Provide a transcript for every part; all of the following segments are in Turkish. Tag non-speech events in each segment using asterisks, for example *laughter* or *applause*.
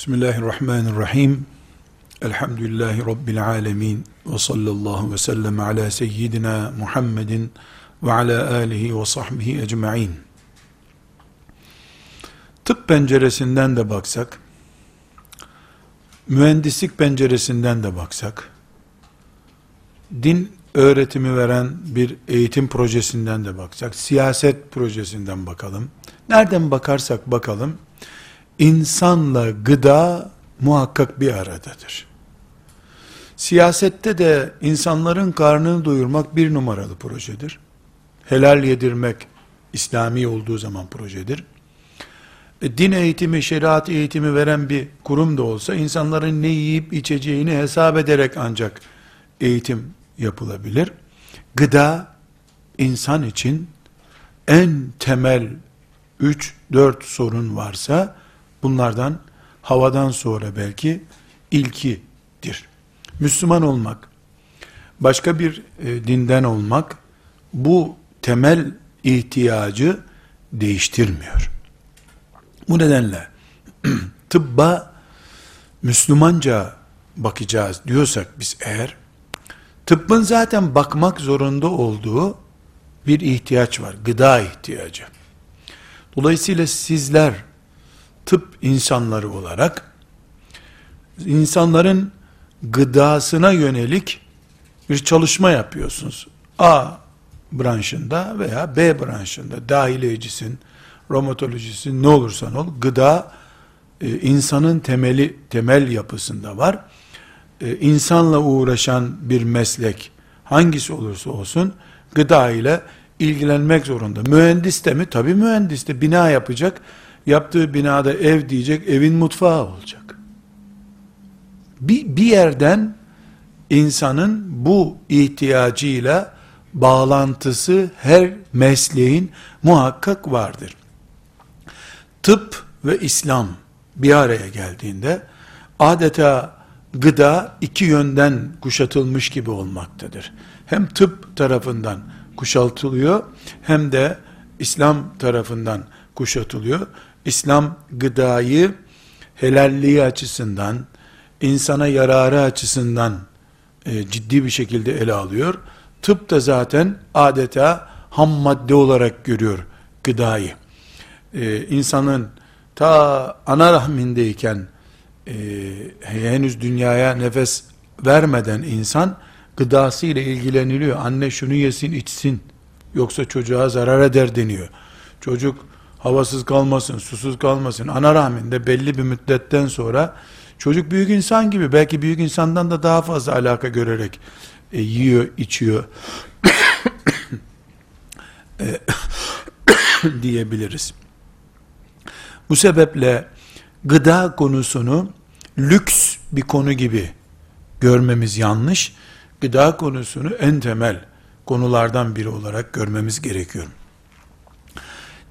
Bismillahirrahmanirrahim. Elhamdülillahi Rabbil alemin. Ve sallallahu ve sellem ala seyyidina Muhammedin ve ala alihi ve sahbihi ecma'in. Tıp penceresinden de baksak, mühendislik penceresinden de baksak, din öğretimi veren bir eğitim projesinden de baksak, siyaset projesinden bakalım. Nereden bakarsak bakalım, insanla gıda muhakkak bir aradadır. Siyasette de insanların karnını doyurmak bir numaralı projedir. Helal yedirmek İslami olduğu zaman projedir. E, din eğitimi, şeriat eğitimi veren bir kurum da olsa insanların ne yiyip içeceğini hesap ederek ancak eğitim yapılabilir. Gıda insan için en temel 3-4 sorun varsa Bunlardan havadan sonra belki ilkidir. Müslüman olmak, başka bir e, dinden olmak bu temel ihtiyacı değiştirmiyor. Bu nedenle *clears throat* tıbba Müslümanca bakacağız diyorsak biz eğer tıbbın zaten bakmak zorunda olduğu bir ihtiyaç var. Gıda ihtiyacı. Dolayısıyla sizler tıp insanları olarak insanların gıdasına yönelik bir çalışma yapıyorsunuz. A branşında veya B branşında dahiliyecisin, romatolojisin ne olursan ol gıda e, insanın temeli temel yapısında var. E, insanla uğraşan bir meslek hangisi olursa olsun gıda ile ilgilenmek zorunda. Mühendis de mi? Tabii mühendis de bina yapacak yaptığı binada ev diyecek, evin mutfağı olacak. Bir, bir yerden insanın bu ihtiyacıyla bağlantısı her mesleğin muhakkak vardır. Tıp ve İslam bir araya geldiğinde adeta gıda iki yönden kuşatılmış gibi olmaktadır. Hem tıp tarafından kuşatılıyor hem de İslam tarafından kuşatılıyor. İslam gıdayı helalliği açısından, insana yararı açısından e, ciddi bir şekilde ele alıyor. Tıp da zaten adeta ham madde olarak görüyor gıdayı. E, insanın ta ana rahmindeyken e, henüz dünyaya nefes vermeden insan gıdası ile ilgileniliyor. Anne şunu yesin içsin yoksa çocuğa zarar eder deniyor. Çocuk havasız kalmasın, susuz kalmasın. Ana rahminde belli bir müddetten sonra çocuk büyük insan gibi belki büyük insandan da daha fazla alaka görerek e, yiyor, içiyor *coughs* e, *coughs* diyebiliriz. Bu sebeple gıda konusunu lüks bir konu gibi görmemiz yanlış. Gıda konusunu en temel konulardan biri olarak görmemiz gerekiyor.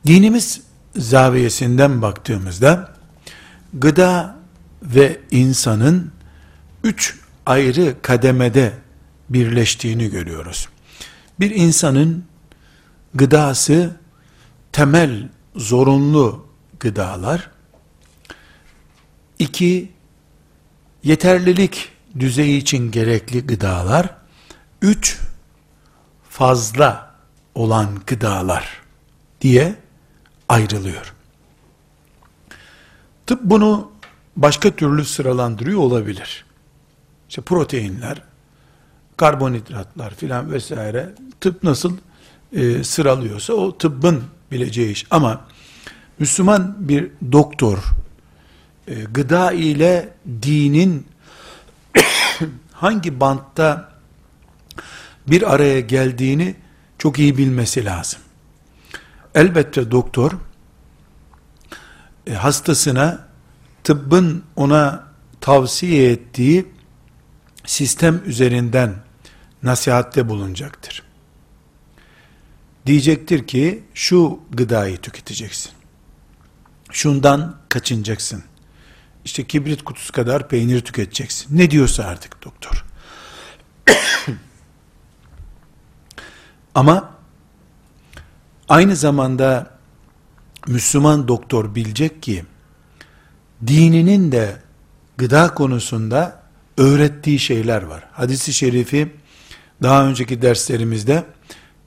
Dinimiz zaviyesinden baktığımızda gıda ve insanın üç ayrı kademede birleştiğini görüyoruz. Bir insanın gıdası temel zorunlu gıdalar. İki, yeterlilik düzeyi için gerekli gıdalar. Üç, fazla olan gıdalar diye ayrılıyor. Tıp bunu başka türlü sıralandırıyor olabilir. İşte proteinler, karbonhidratlar filan vesaire tıp nasıl e, sıralıyorsa o tıbbın bileceği iş. Ama Müslüman bir doktor e, gıda ile dinin *coughs* hangi bantta bir araya geldiğini çok iyi bilmesi lazım. Elbette doktor e, hastasına tıbbın ona tavsiye ettiği sistem üzerinden nasihatte bulunacaktır. Diyecektir ki şu gıdayı tüketeceksin. Şundan kaçınacaksın. İşte kibrit kutusu kadar peynir tüketeceksin. Ne diyorsa artık doktor. *coughs* Ama Aynı zamanda Müslüman doktor bilecek ki dininin de gıda konusunda öğrettiği şeyler var. Hadisi şerifi daha önceki derslerimizde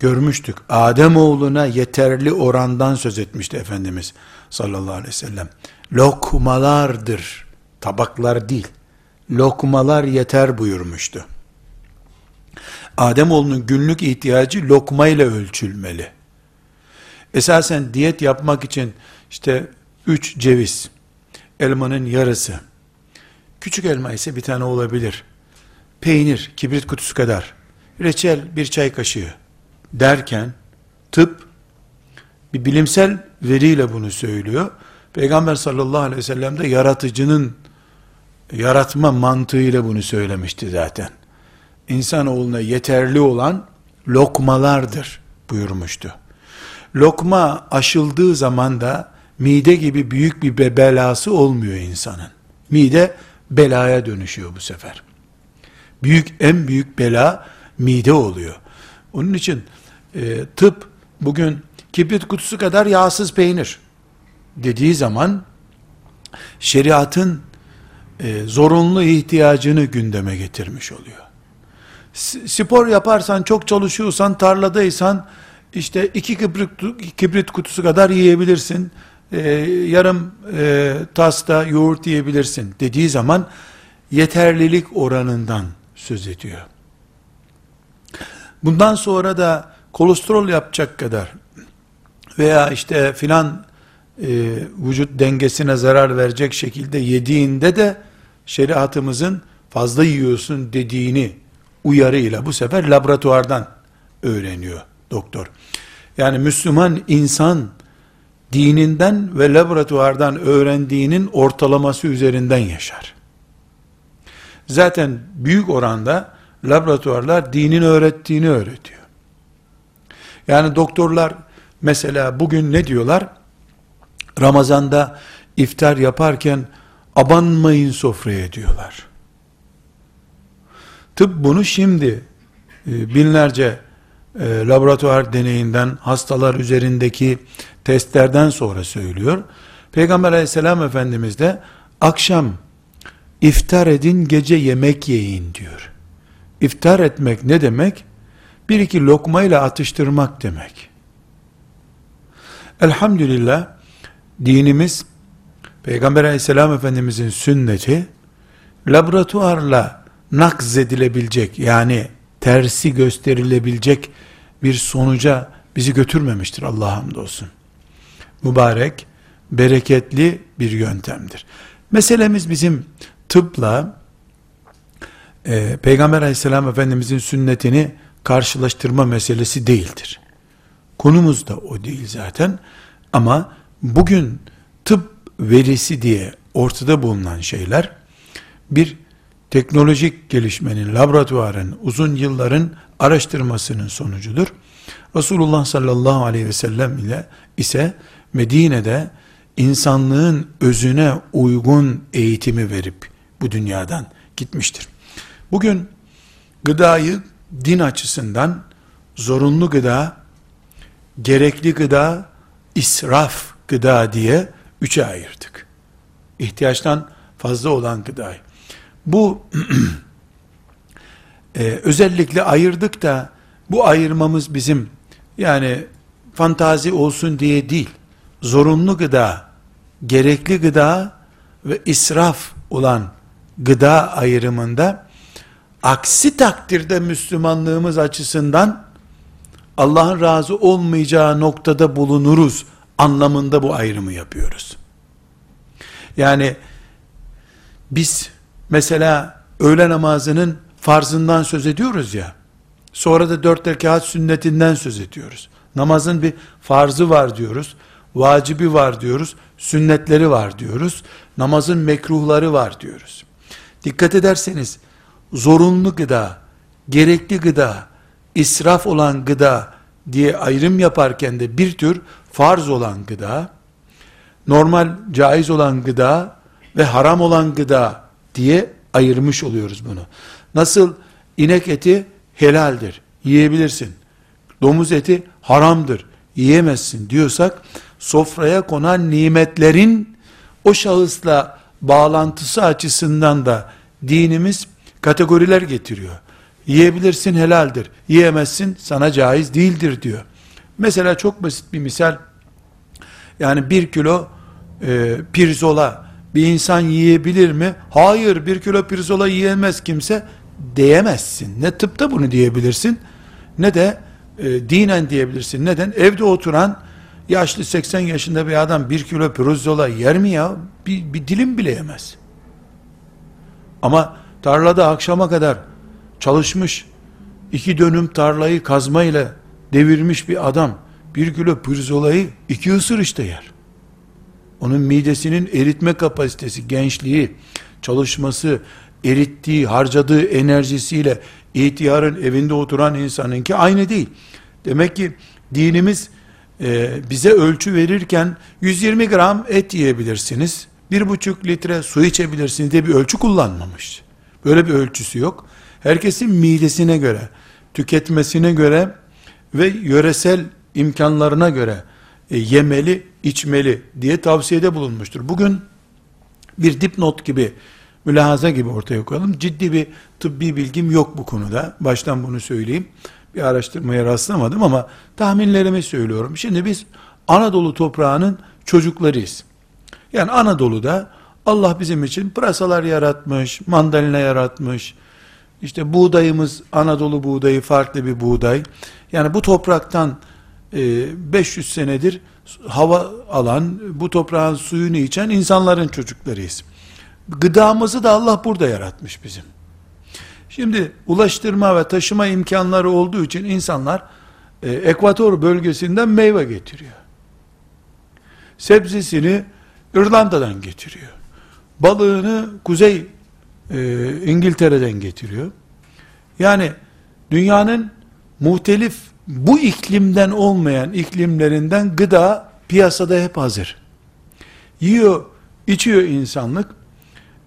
görmüştük. Adem oğluna yeterli orandan söz etmişti Efendimiz sallallahu aleyhi ve sellem. Lokmalardır, tabaklar değil. Lokmalar yeter buyurmuştu. Adem oğlunun günlük ihtiyacı lokma ile ölçülmeli. Esasen diyet yapmak için işte üç ceviz, elmanın yarısı, küçük elma ise bir tane olabilir. Peynir, kibrit kutusu kadar, reçel bir çay kaşığı derken tıp bir bilimsel veriyle bunu söylüyor. Peygamber sallallahu aleyhi ve sellem de yaratıcının yaratma mantığıyla bunu söylemişti zaten. İnsanoğluna yeterli olan lokmalardır buyurmuştu. Lokma aşıldığı zaman da mide gibi büyük bir belası olmuyor insanın. Mide belaya dönüşüyor bu sefer. Büyük en büyük bela mide oluyor. Onun için e, tıp bugün kibrit kutusu kadar yağsız peynir dediği zaman şeriatın e, zorunlu ihtiyacını gündeme getirmiş oluyor. Spor yaparsan, çok çalışıyorsan, tarladaysan, işte iki kibrit, kibrit kutusu kadar yiyebilirsin. Ee, yarım e, tasta yoğurt yiyebilirsin dediği zaman yeterlilik oranından söz ediyor. Bundan sonra da kolesterol yapacak kadar veya işte filan e, vücut dengesine zarar verecek şekilde yediğinde de şeriatımızın fazla yiyorsun dediğini uyarıyla bu sefer laboratuvardan öğreniyor doktor. Yani Müslüman insan dininden ve laboratuvardan öğrendiğinin ortalaması üzerinden yaşar. Zaten büyük oranda laboratuvarlar dinin öğrettiğini öğretiyor. Yani doktorlar mesela bugün ne diyorlar? Ramazanda iftar yaparken abanmayın sofraya diyorlar. Tıp bunu şimdi e, binlerce e, laboratuvar deneyinden, hastalar üzerindeki testlerden sonra söylüyor. Peygamber aleyhisselam efendimiz de akşam iftar edin gece yemek yiyin diyor. İftar etmek ne demek? Bir iki lokmayla atıştırmak demek. Elhamdülillah dinimiz Peygamber aleyhisselam efendimizin sünneti laboratuvarla nakz edilebilecek yani tersi gösterilebilecek bir sonuca bizi götürmemiştir Allah'a hamdolsun. Mübarek, bereketli bir yöntemdir. Meselemiz bizim tıpla e, Peygamber aleyhisselam efendimizin sünnetini karşılaştırma meselesi değildir. Konumuz da o değil zaten. Ama bugün tıp verisi diye ortada bulunan şeyler bir teknolojik gelişmenin, laboratuvarın, uzun yılların araştırmasının sonucudur. Resulullah sallallahu aleyhi ve sellem ile ise Medine'de insanlığın özüne uygun eğitimi verip bu dünyadan gitmiştir. Bugün gıdayı din açısından zorunlu gıda, gerekli gıda, israf gıda diye üçe ayırdık. İhtiyaçtan fazla olan gıdayı. Bu *clears throat* e, özellikle ayırdık da bu ayırmamız bizim yani fantazi olsun diye değil. Zorunlu gıda, gerekli gıda ve israf olan gıda ayrımında aksi takdirde Müslümanlığımız açısından Allah'ın razı olmayacağı noktada bulunuruz anlamında bu ayrımı yapıyoruz. Yani biz mesela öğle namazının farzından söz ediyoruz ya, sonra da dört rekat sünnetinden söz ediyoruz. Namazın bir farzı var diyoruz, vacibi var diyoruz, sünnetleri var diyoruz, namazın mekruhları var diyoruz. Dikkat ederseniz, zorunlu gıda, gerekli gıda, israf olan gıda diye ayrım yaparken de bir tür farz olan gıda, normal caiz olan gıda ve haram olan gıda diye ayırmış oluyoruz bunu. Nasıl inek eti helaldir, yiyebilirsin. Domuz eti haramdır, yiyemezsin diyorsak, sofraya konan nimetlerin o şahısla bağlantısı açısından da dinimiz kategoriler getiriyor. Yiyebilirsin helaldir, yiyemezsin sana caiz değildir diyor. Mesela çok basit bir misal, yani bir kilo e, pirzola bir insan yiyebilir mi? Hayır bir kilo pirzola yiyemez kimse diyemezsin. Ne tıpta bunu diyebilirsin ne de e, dinen diyebilirsin. Neden? Evde oturan yaşlı 80 yaşında bir adam bir kilo pirzola yer mi ya? Bir, bir dilim bile yemez. Ama tarlada akşama kadar çalışmış, iki dönüm tarlayı kazmayla devirmiş bir adam, bir kilo pirzolayı iki ısır işte yer. Onun midesinin eritme kapasitesi, gençliği, çalışması, erittiği, harcadığı enerjisiyle ihtiyarın evinde oturan insanınki aynı değil. Demek ki dinimiz e, bize ölçü verirken 120 gram et yiyebilirsiniz, bir buçuk litre su içebilirsiniz diye bir ölçü kullanmamış. Böyle bir ölçüsü yok. Herkesin midesine göre, tüketmesine göre ve yöresel imkanlarına göre yemeli, içmeli diye tavsiyede bulunmuştur. Bugün bir dipnot gibi, mülahaza gibi ortaya koyalım. Ciddi bir tıbbi bilgim yok bu konuda. Baştan bunu söyleyeyim. Bir araştırmaya rastlamadım ama tahminlerimi söylüyorum. Şimdi biz Anadolu toprağının çocuklarıyız. Yani Anadolu'da Allah bizim için pırasalar yaratmış, mandalina yaratmış. İşte buğdayımız Anadolu buğdayı farklı bir buğday. Yani bu topraktan 500 e, senedir hava alan, bu toprağın suyunu içen insanların çocuklarıyız. Gıdamızı da Allah burada yaratmış bizim. Şimdi ulaştırma ve taşıma imkanları olduğu için insanlar e, ekvator bölgesinden meyve getiriyor. Sebzesini İrlanda'dan getiriyor. Balığını Kuzey e, İngiltere'den getiriyor. Yani dünyanın muhtelif bu iklimden olmayan iklimlerinden gıda piyasada hep hazır. Yiyor, içiyor insanlık.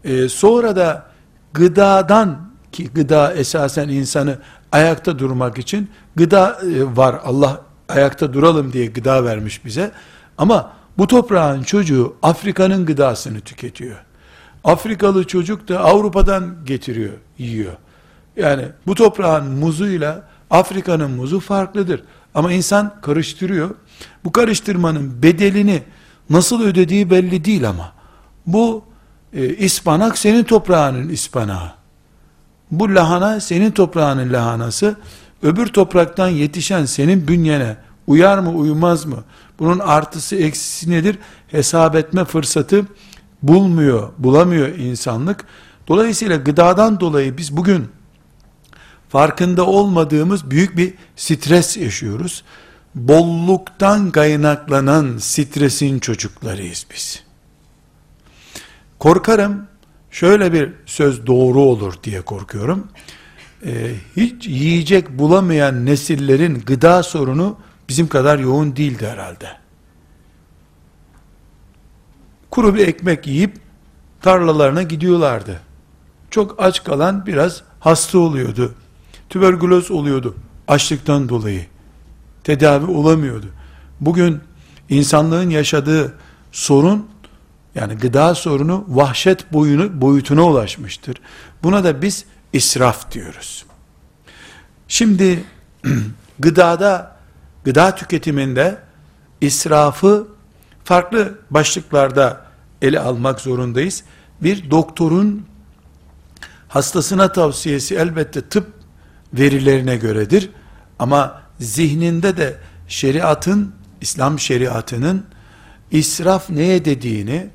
Ee, sonra da gıdadan ki gıda esasen insanı ayakta durmak için gıda e, var. Allah ayakta duralım diye gıda vermiş bize. Ama bu toprağın çocuğu Afrika'nın gıdasını tüketiyor. Afrikalı çocuk da Avrupa'dan getiriyor, yiyor. Yani bu toprağın muzuyla Afrika'nın muzu farklıdır. Ama insan karıştırıyor. Bu karıştırmanın bedelini nasıl ödediği belli değil ama. Bu e, ispanak senin toprağının ispanağı. Bu lahana senin toprağının lahanası. Öbür topraktan yetişen senin bünyene uyar mı uymaz mı? Bunun artısı eksisi nedir? Hesap etme fırsatı bulmuyor, bulamıyor insanlık. Dolayısıyla gıdadan dolayı biz bugün farkında olmadığımız büyük bir stres yaşıyoruz. Bolluktan kaynaklanan stresin çocuklarıyız biz. Korkarım şöyle bir söz doğru olur diye korkuyorum. Ee, hiç yiyecek bulamayan nesillerin gıda sorunu bizim kadar yoğun değildi herhalde. Kuru bir ekmek yiyip tarlalarına gidiyorlardı. Çok aç kalan biraz hasta oluyordu tüberküloz oluyordu açlıktan dolayı. Tedavi olamıyordu. Bugün insanlığın yaşadığı sorun yani gıda sorunu vahşet boyunu, boyutuna ulaşmıştır. Buna da biz israf diyoruz. Şimdi *clears throat* gıdada, gıda tüketiminde israfı farklı başlıklarda ele almak zorundayız. Bir doktorun hastasına tavsiyesi elbette tıp verilerine göredir. Ama zihninde de şeriatın, İslam şeriatının israf neye dediğini,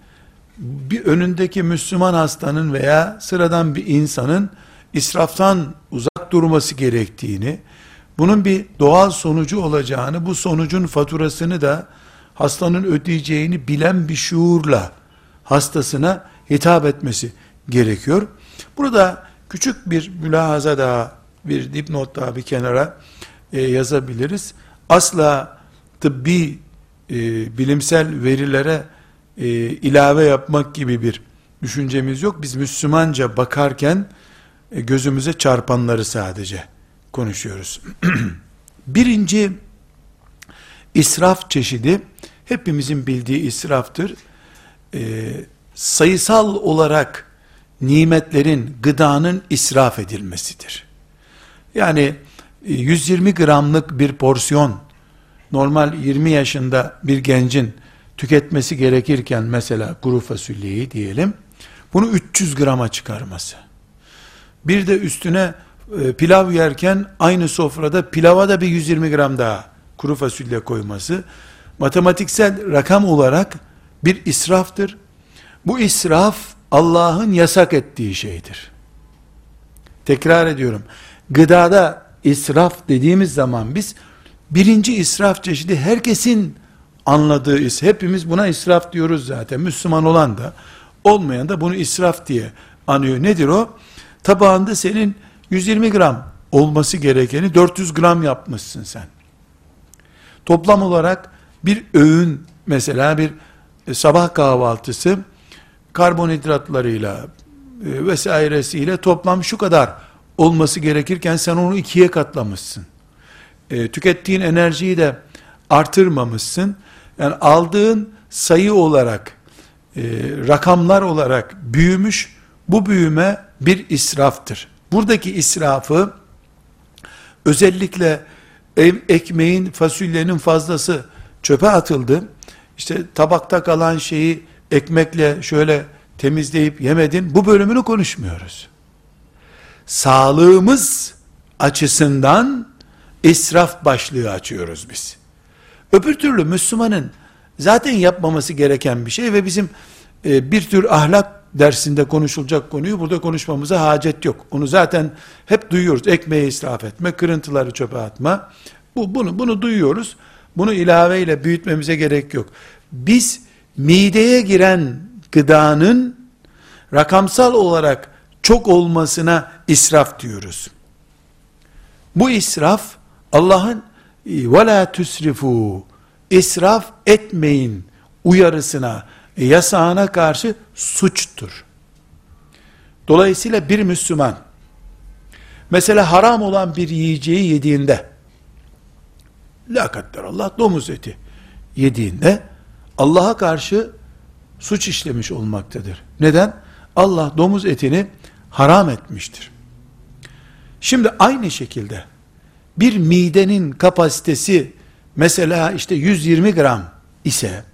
bir önündeki Müslüman hastanın veya sıradan bir insanın israftan uzak durması gerektiğini, bunun bir doğal sonucu olacağını, bu sonucun faturasını da hastanın ödeyeceğini bilen bir şuurla hastasına hitap etmesi gerekiyor. Burada küçük bir mülahaza daha bir dipnot daha bir kenara e, yazabiliriz. Asla tıbbi e, bilimsel verilere e, ilave yapmak gibi bir düşüncemiz yok. Biz Müslümanca bakarken e, gözümüze çarpanları sadece konuşuyoruz. *clears throat* Birinci israf çeşidi hepimizin bildiği israftır. E, sayısal olarak nimetlerin, gıdanın israf edilmesidir. Yani 120 gramlık bir porsiyon normal 20 yaşında bir gencin tüketmesi gerekirken mesela kuru fasulyeyi diyelim bunu 300 grama çıkarması. Bir de üstüne e, pilav yerken aynı sofrada pilava da bir 120 gram daha kuru fasulye koyması matematiksel rakam olarak bir israftır. Bu israf Allah'ın yasak ettiği şeydir. Tekrar ediyorum. Gıdada israf dediğimiz zaman biz birinci israf çeşidi herkesin anladığı is. Hepimiz buna israf diyoruz zaten. Müslüman olan da olmayan da bunu israf diye anıyor. Nedir o? Tabağında senin 120 gram olması gerekeni 400 gram yapmışsın sen. Toplam olarak bir öğün mesela bir e, sabah kahvaltısı karbonhidratlarıyla e, vesairesiyle toplam şu kadar olması gerekirken sen onu ikiye katlamışsın. E, tükettiğin enerjiyi de artırmamışsın. Yani aldığın sayı olarak, e, rakamlar olarak büyümüş, bu büyüme bir israftır. Buradaki israfı özellikle ekmeğin, fasulyenin fazlası çöpe atıldı. İşte tabakta kalan şeyi ekmekle şöyle temizleyip yemedin. Bu bölümünü konuşmuyoruz. Sağlığımız açısından israf başlığı açıyoruz biz. Öbür türlü Müslümanın zaten yapmaması gereken bir şey ve bizim e, bir tür ahlak dersinde konuşulacak konuyu burada konuşmamıza hacet yok. Onu zaten hep duyuyoruz. Ekmeği israf etme, kırıntıları çöpe atma. Bu bunu bunu duyuyoruz. Bunu ilaveyle büyütmemize gerek yok. Biz mideye giren gıdanın rakamsal olarak çok olmasına israf diyoruz. Bu israf Allah'ın ve la tüsrifu israf etmeyin uyarısına, yasağına karşı suçtur. Dolayısıyla bir Müslüman mesela haram olan bir yiyeceği yediğinde la Allah domuz eti yediğinde Allah'a karşı suç işlemiş olmaktadır. Neden? Allah domuz etini haram etmiştir. Şimdi aynı şekilde bir midenin kapasitesi mesela işte 120 gram ise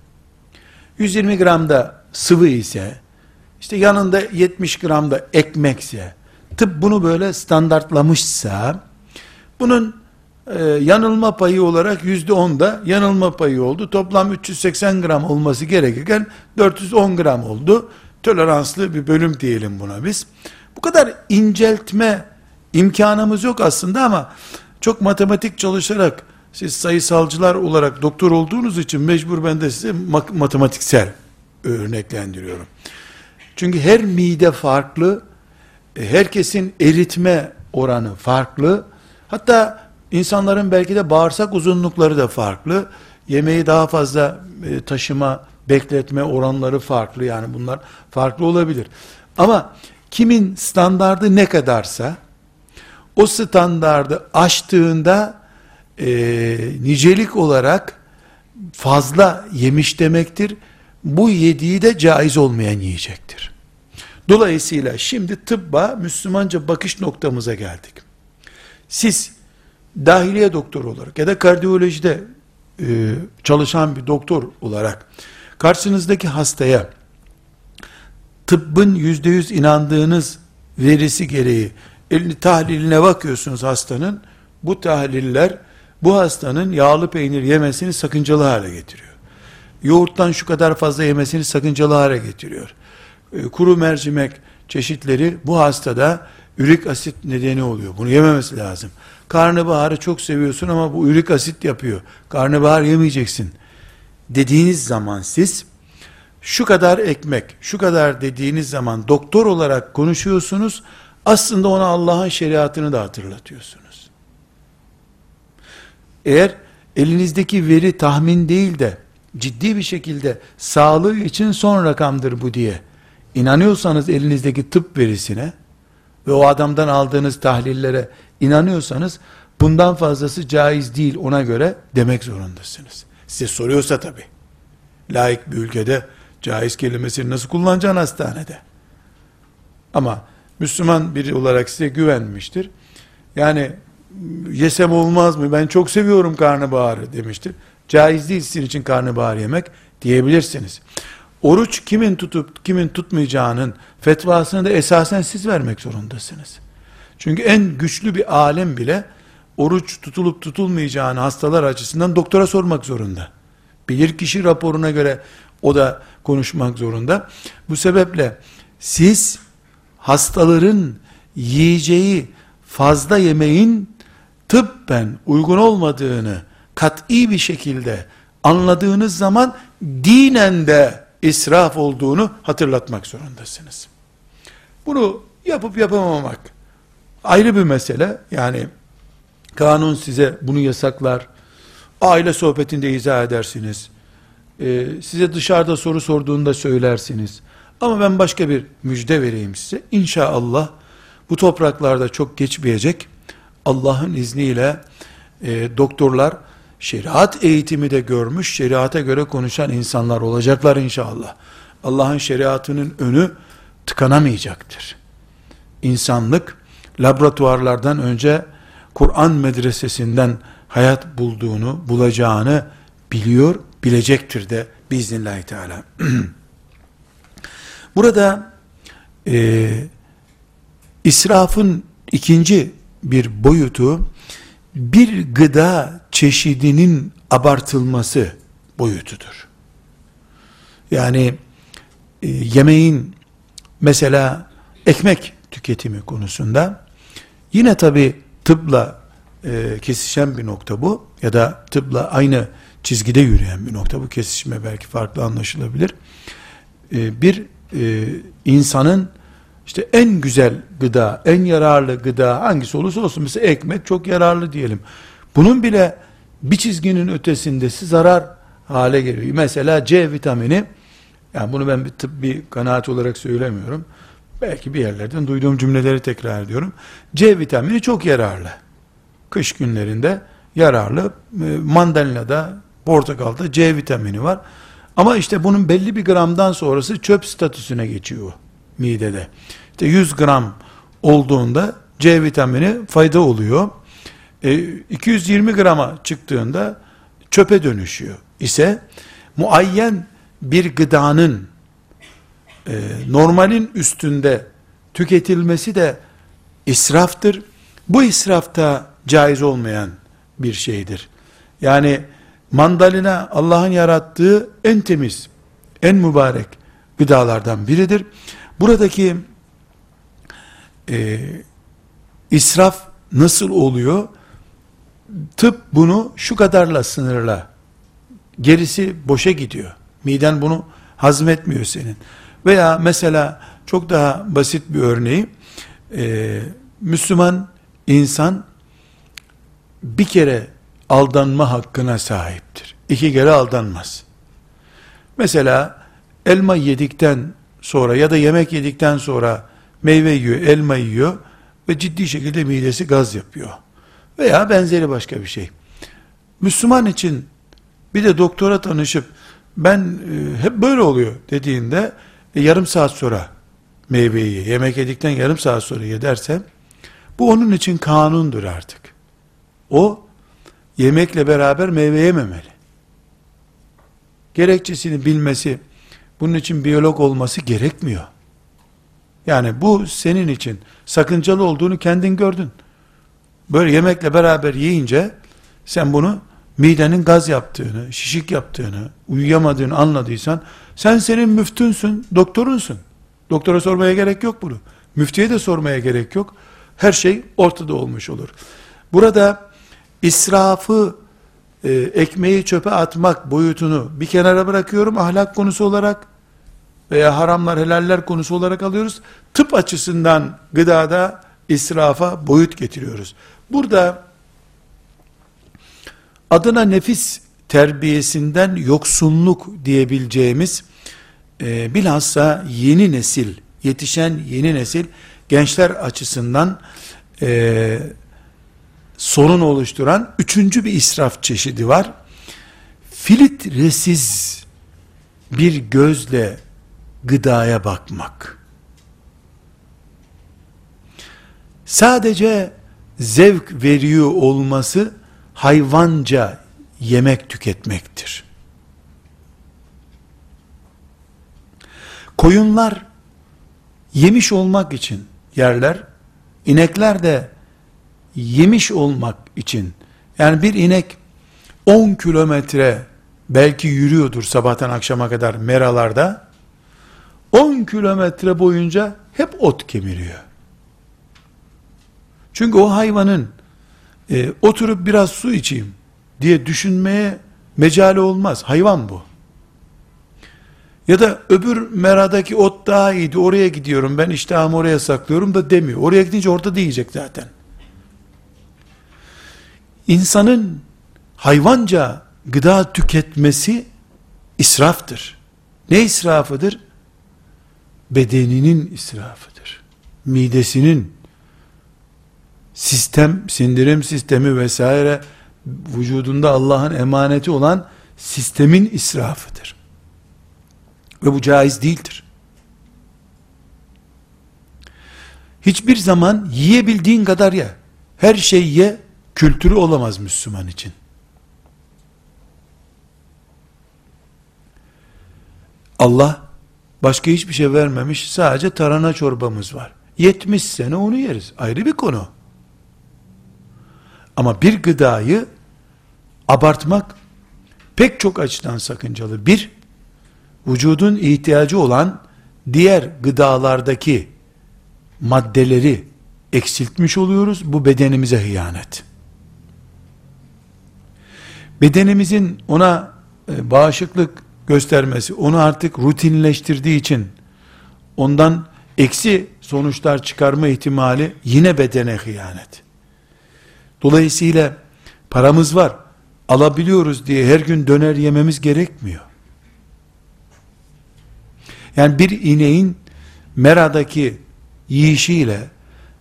120 gram da sıvı ise işte yanında 70 gram da ekmekse tıp bunu böyle standartlamışsa bunun e, yanılma payı olarak yüzde onda yanılma payı oldu. Toplam 380 gram olması gerekirken 410 gram oldu. Toleranslı bir bölüm diyelim buna biz. Bu kadar inceltme imkanımız yok aslında ama çok matematik çalışarak siz sayısalcılar olarak doktor olduğunuz için mecbur ben de size matematiksel örneklendiriyorum. Çünkü her mide farklı, e, herkesin eritme oranı farklı. Hatta insanların belki de bağırsak uzunlukları da farklı. Yemeği daha fazla e, taşıma, bekletme oranları farklı. Yani bunlar farklı olabilir. Ama kimin standardı ne kadarsa o standardı aştığında e, nicelik olarak fazla yemiş demektir. Bu yediği de caiz olmayan yiyecektir. Dolayısıyla şimdi tıbba Müslümanca bakış noktamıza geldik. Siz dahiliye doktoru olarak ya da kardiyolojide e, çalışan bir doktor olarak karşınızdaki hastaya tıbbın yüzde yüz inandığınız verisi gereği elini tahliline bakıyorsunuz hastanın bu tahliller bu hastanın yağlı peynir yemesini sakıncalı hale getiriyor. Yoğurttan şu kadar fazla yemesini sakıncalı hale getiriyor. E, kuru mercimek çeşitleri bu hastada ürik asit nedeni oluyor. Bunu yememesi lazım. Karnabaharı çok seviyorsun ama bu ürik asit yapıyor. Karnabahar yemeyeceksin. Dediğiniz zaman siz şu kadar ekmek, şu kadar dediğiniz zaman doktor olarak konuşuyorsunuz. Aslında ona Allah'ın şeriatını da hatırlatıyorsunuz. Eğer elinizdeki veri tahmin değil de ciddi bir şekilde sağlığı için son rakamdır bu diye inanıyorsanız elinizdeki tıp verisine ve o adamdan aldığınız tahlillere inanıyorsanız bundan fazlası caiz değil ona göre demek zorundasınız. Size soruyorsa tabi. Laik bir ülkede Caiz kelimesini nasıl kullanacaksın hastanede? Ama Müslüman biri olarak size güvenmiştir. Yani yesem olmaz mı? Ben çok seviyorum karnabaharı demiştir. Caiz değil sizin için karnabahar yemek diyebilirsiniz. Oruç kimin tutup kimin tutmayacağının fetvasını da esasen siz vermek zorundasınız. Çünkü en güçlü bir alem bile oruç tutulup tutulmayacağını hastalar açısından doktora sormak zorunda. Bilir kişi raporuna göre o da konuşmak zorunda. Bu sebeple siz hastaların yiyeceği fazla yemeğin tıbben uygun olmadığını kat'i bir şekilde anladığınız zaman dinen de israf olduğunu hatırlatmak zorundasınız. Bunu yapıp yapamamak ayrı bir mesele. Yani kanun size bunu yasaklar. Aile sohbetinde izah edersiniz. Ee, size dışarıda soru sorduğunda söylersiniz. Ama ben başka bir müjde vereyim size. İnşallah bu topraklarda çok geçmeyecek. Allah'ın izniyle e, doktorlar şeriat eğitimi de görmüş, şeriata göre konuşan insanlar olacaklar inşallah. Allah'ın şeriatının önü tıkanamayacaktır. İnsanlık laboratuvarlardan önce Kur'an medresesinden hayat bulduğunu, bulacağını biliyor, bilecektir de biiznillahü teala. *clears throat* Burada e, israfın ikinci bir boyutu bir gıda çeşidinin abartılması boyutudur. Yani e, yemeğin mesela ekmek tüketimi konusunda yine tabi tıpla e, kesişen bir nokta bu ya da tıpla aynı çizgide yürüyen bir nokta bu kesişme belki farklı anlaşılabilir. E, bir e, insanın işte en güzel gıda, en yararlı gıda hangisi olursa olsun mesela ekmek çok yararlı diyelim. Bunun bile bir çizginin ötesindesi zarar hale geliyor. Mesela C vitamini yani bunu ben bir tıbbi kanaat olarak söylemiyorum. Belki bir yerlerden duyduğum cümleleri tekrar ediyorum. C vitamini çok yararlı. Kış günlerinde yararlı. E, mandalina'da, portakalda C vitamini var. Ama işte bunun belli bir gramdan sonrası çöp statüsüne geçiyor midede. İşte 100 gram olduğunda C vitamini fayda oluyor. E, 220 grama çıktığında çöpe dönüşüyor. İse muayyen bir gıdanın e, normalin üstünde tüketilmesi de israftır. Bu israfta caiz olmayan bir şeydir. Yani mandalina Allah'ın yarattığı en temiz, en mübarek gıdalardan biridir. Buradaki e, israf nasıl oluyor? Tıp bunu şu kadarla sınırla. Gerisi boşa gidiyor. Miden bunu hazmetmiyor senin. Veya mesela çok daha basit bir örneği, e, Müslüman insan bir kere aldanma hakkına sahiptir. İki kere aldanmaz. Mesela elma yedikten sonra ya da yemek yedikten sonra meyve yiyor, elma yiyor ve ciddi şekilde midesi gaz yapıyor. Veya benzeri başka bir şey. Müslüman için bir de doktora tanışıp ben e, hep böyle oluyor dediğinde e, yarım saat sonra meyveyi ye, yemek yedikten yarım saat sonra ye derse bu onun için kanundur artık. O yemekle beraber meyve yememeli. Gerekçesini bilmesi, bunun için biyolog olması gerekmiyor. Yani bu senin için sakıncalı olduğunu kendin gördün. Böyle yemekle beraber yiyince sen bunu midenin gaz yaptığını, şişik yaptığını, uyuyamadığını anladıysan sen senin müftünsün, doktorunsun. Doktora sormaya gerek yok bunu. Müftüye de sormaya gerek yok. Her şey ortada olmuş olur. Burada israfı, e, ekmeği çöpe atmak boyutunu bir kenara bırakıyorum ahlak konusu olarak veya haramlar helaller konusu olarak alıyoruz. Tıp açısından gıdada israfa boyut getiriyoruz. Burada adına nefis terbiyesinden yoksunluk diyebileceğimiz e, bilhassa yeni nesil, yetişen yeni nesil gençler açısından e, sorun oluşturan üçüncü bir israf çeşidi var. Filtresiz bir gözle gıdaya bakmak. Sadece zevk veriyor olması hayvanca yemek tüketmektir. Koyunlar yemiş olmak için yerler, inekler de yemiş olmak için, yani bir inek 10 kilometre belki yürüyordur sabahtan akşama kadar meralarda, 10 kilometre boyunca hep ot kemiriyor. Çünkü o hayvanın e, oturup biraz su içeyim diye düşünmeye mecali olmaz. Hayvan bu. Ya da öbür meradaki ot daha iyiydi oraya gidiyorum ben iştahımı oraya saklıyorum da demiyor. Oraya gidince orada diyecek zaten. İnsanın hayvanca gıda tüketmesi israftır. Ne israfıdır? Bedeninin israfıdır. Midesinin, sistem, sindirim sistemi vesaire vücudunda Allah'ın emaneti olan sistemin israfıdır. Ve bu caiz değildir. Hiçbir zaman yiyebildiğin kadar ye. Her şey ye, kültürü olamaz Müslüman için. Allah başka hiçbir şey vermemiş, sadece tarhana çorbamız var. 70 sene onu yeriz. Ayrı bir konu. Ama bir gıdayı abartmak pek çok açıdan sakıncalı. Bir, vücudun ihtiyacı olan diğer gıdalardaki maddeleri eksiltmiş oluyoruz. Bu bedenimize hıyanet. Bedenimizin ona e, bağışıklık göstermesi, onu artık rutinleştirdiği için ondan eksi sonuçlar çıkarma ihtimali yine bedene hıyanet. Dolayısıyla paramız var, alabiliyoruz diye her gün döner yememiz gerekmiyor. Yani bir ineğin meradaki yiyişiyle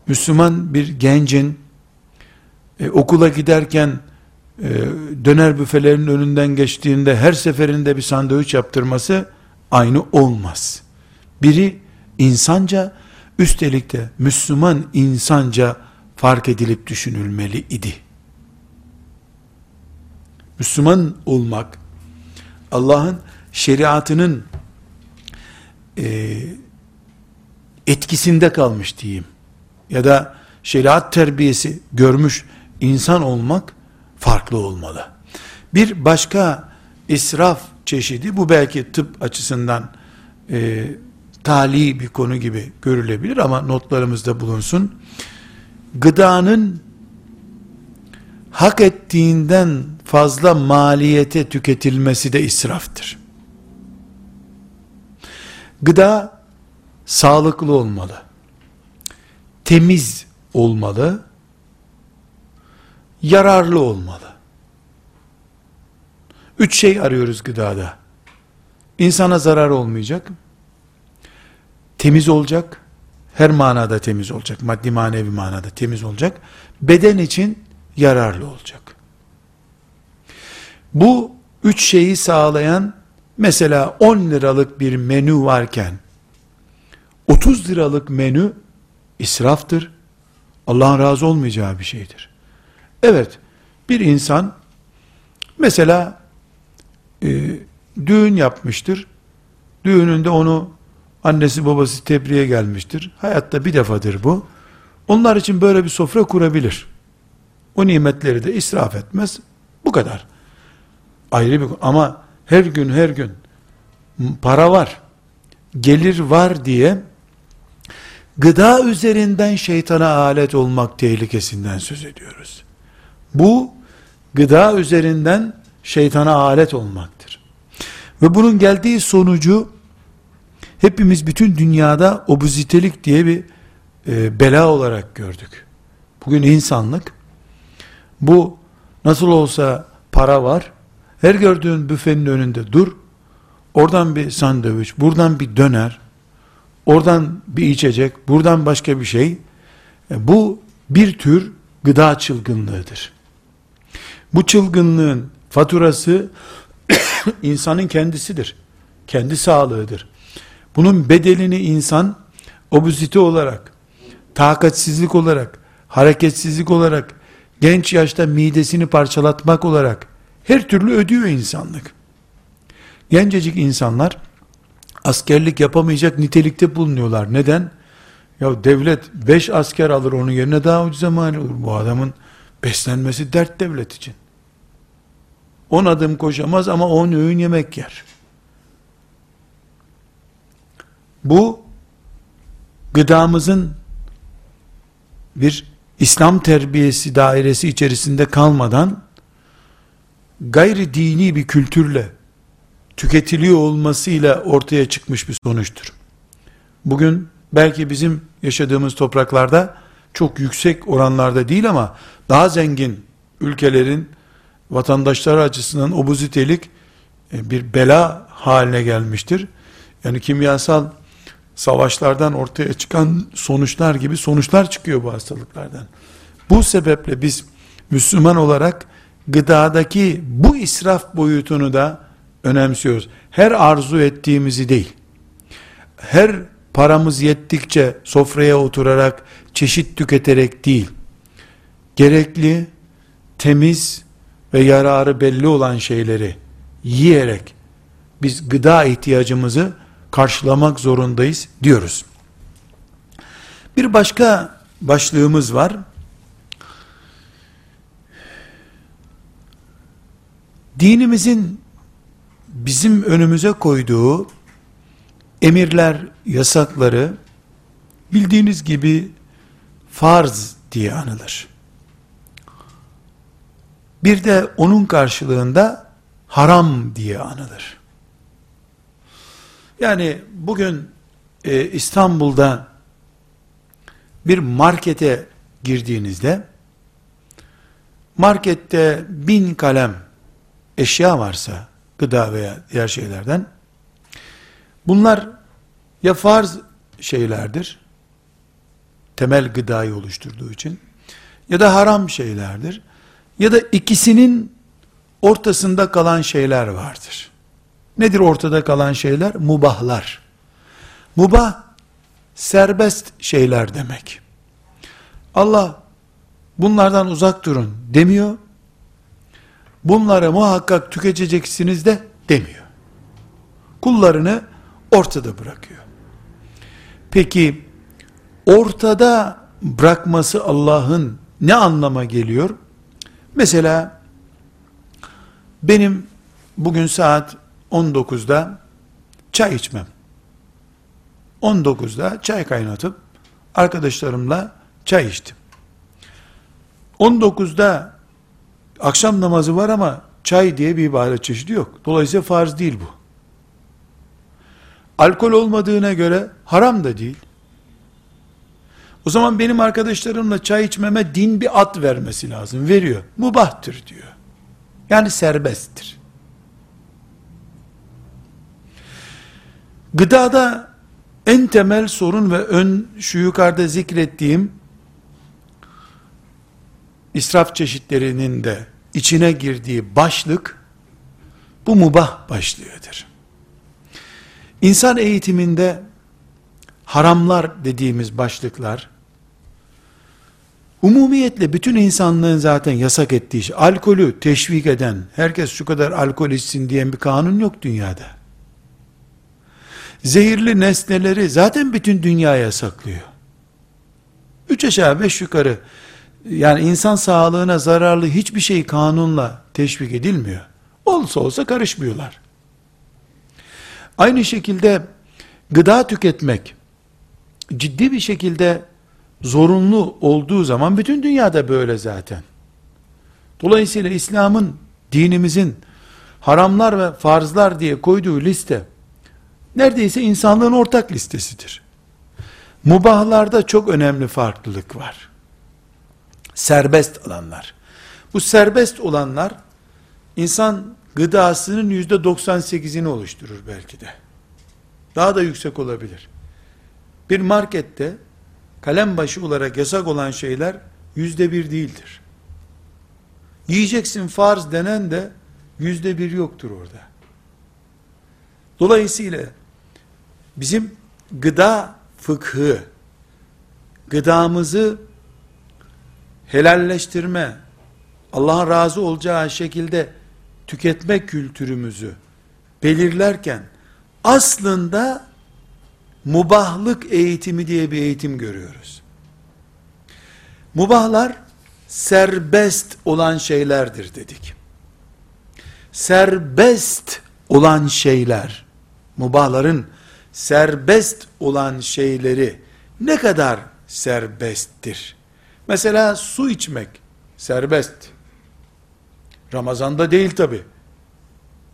Müslüman bir gencin e, okula giderken e, döner büfelerin önünden geçtiğinde her seferinde bir sandviç yaptırması aynı olmaz. Biri insanca üstelik de Müslüman insanca fark edilip düşünülmeli idi. Müslüman olmak, Allah'ın şeriatının e, etkisinde kalmış diyeyim. Ya da şeriat terbiyesi görmüş insan olmak farklı olmalı. Bir başka israf çeşidi, bu belki tıp açısından e, tali bir konu gibi görülebilir ama notlarımızda bulunsun. Gıdanın hak ettiğinden fazla maliyete tüketilmesi de israftır. Gıda sağlıklı olmalı. Temiz olmalı. Yararlı olmalı. Üç şey arıyoruz gıdada. İnsana zarar olmayacak. Temiz olacak. Her manada temiz olacak. Maddi manevi manada temiz olacak. Beden için yararlı olacak. Bu üç şeyi sağlayan mesela 10 liralık bir menü varken 30 liralık menü israftır. Allah'ın razı olmayacağı bir şeydir. Evet, bir insan mesela e, düğün yapmıştır. Düğününde onu annesi babası tebriğe gelmiştir. Hayatta bir defadır bu. Onlar için böyle bir sofra kurabilir. O nimetleri de israf etmez. Bu kadar. Ayrı bir ama her gün her gün para var, gelir var diye gıda üzerinden şeytana alet olmak tehlikesinden söz ediyoruz. Bu gıda üzerinden şeytana alet olmaktır. Ve bunun geldiği sonucu hepimiz bütün dünyada obezitelik diye bir e, bela olarak gördük. Bugün insanlık bu nasıl olsa para var. Her gördüğün büfenin önünde dur. Oradan bir sandviç, buradan bir döner, oradan bir içecek, buradan başka bir şey. E, bu bir tür gıda çılgınlığıdır. Bu çılgınlığın faturası *coughs* insanın kendisidir. kendi sağlığıdır. Bunun bedelini insan obezite olarak, takatsizlik olarak, hareketsizlik olarak, genç yaşta midesini parçalatmak olarak her türlü ödüyor insanlık. Gencecik insanlar askerlik yapamayacak nitelikte bulunuyorlar. Neden? Ya devlet 5 asker alır onun yerine daha ucuz mal olur. Bu adamın beslenmesi dert devlet için. 10 adım koşamaz ama 10 öğün yemek yer. Bu gıdamızın bir İslam terbiyesi dairesi içerisinde kalmadan gayri dini bir kültürle tüketiliyor olmasıyla ortaya çıkmış bir sonuçtur. Bugün belki bizim yaşadığımız topraklarda çok yüksek oranlarda değil ama daha zengin ülkelerin vatandaşları açısından obezitelik e, bir bela haline gelmiştir. Yani kimyasal savaşlardan ortaya çıkan sonuçlar gibi sonuçlar çıkıyor bu hastalıklardan. Bu sebeple biz Müslüman olarak gıdadaki bu israf boyutunu da önemsiyoruz. Her arzu ettiğimizi değil, her paramız yettikçe sofraya oturarak, çeşit tüketerek değil, gerekli, temiz ve yararı belli olan şeyleri yiyerek biz gıda ihtiyacımızı karşılamak zorundayız diyoruz. Bir başka başlığımız var. Dinimizin bizim önümüze koyduğu emirler, yasakları bildiğiniz gibi farz diye anılır. Bir de onun karşılığında haram diye anılır. Yani bugün e, İstanbul'da bir markete girdiğinizde markette bin kalem eşya varsa gıda veya diğer şeylerden bunlar ya farz şeylerdir temel gıdayı oluşturduğu için ya da haram şeylerdir ya da ikisinin ortasında kalan şeyler vardır. Nedir ortada kalan şeyler? Mubahlar. Mubah, serbest şeyler demek. Allah, bunlardan uzak durun demiyor. Bunları muhakkak tüketeceksiniz de demiyor. Kullarını ortada bırakıyor. Peki, ortada bırakması Allah'ın ne anlama geliyor? Mesela, benim bugün saat 19'da çay içmem. 19'da çay kaynatıp arkadaşlarımla çay içtim. 19'da akşam namazı var ama çay diye bir ibadet çeşidi yok. Dolayısıyla farz değil bu. Alkol olmadığına göre haram da değil. O zaman benim arkadaşlarımla çay içmeme din bir at vermesi lazım. Veriyor. Mubahtır diyor. Yani serbesttir. Gıdada en temel sorun ve ön şu yukarıda zikrettiğim israf çeşitlerinin de içine girdiği başlık bu mubah başlığıdır. İnsan eğitiminde haramlar dediğimiz başlıklar umumiyetle bütün insanlığın zaten yasak ettiği şey, alkolü teşvik eden, herkes şu kadar alkol içsin diyen bir kanun yok dünyada zehirli nesneleri zaten bütün dünya yasaklıyor. Üç aşağı beş yukarı yani insan sağlığına zararlı hiçbir şey kanunla teşvik edilmiyor. Olsa olsa karışmıyorlar. Aynı şekilde gıda tüketmek ciddi bir şekilde zorunlu olduğu zaman bütün dünyada böyle zaten. Dolayısıyla İslam'ın, dinimizin haramlar ve farzlar diye koyduğu liste neredeyse insanlığın ortak listesidir. Mubahlarda çok önemli farklılık var. Serbest alanlar. Bu serbest olanlar insan gıdasının yüzde 98'ini oluşturur belki de. Daha da yüksek olabilir. Bir markette kalem başı olarak yasak olan şeyler yüzde bir değildir. Yiyeceksin farz denen de yüzde bir yoktur orada. Dolayısıyla bizim gıda fıkhı, gıdamızı helalleştirme, Allah'ın razı olacağı şekilde tüketme kültürümüzü belirlerken aslında mubahlık eğitimi diye bir eğitim görüyoruz. Mubahlar serbest olan şeylerdir dedik. Serbest olan şeyler, mubahların serbest olan şeyleri ne kadar serbesttir? Mesela su içmek serbest. Ramazanda değil tabi.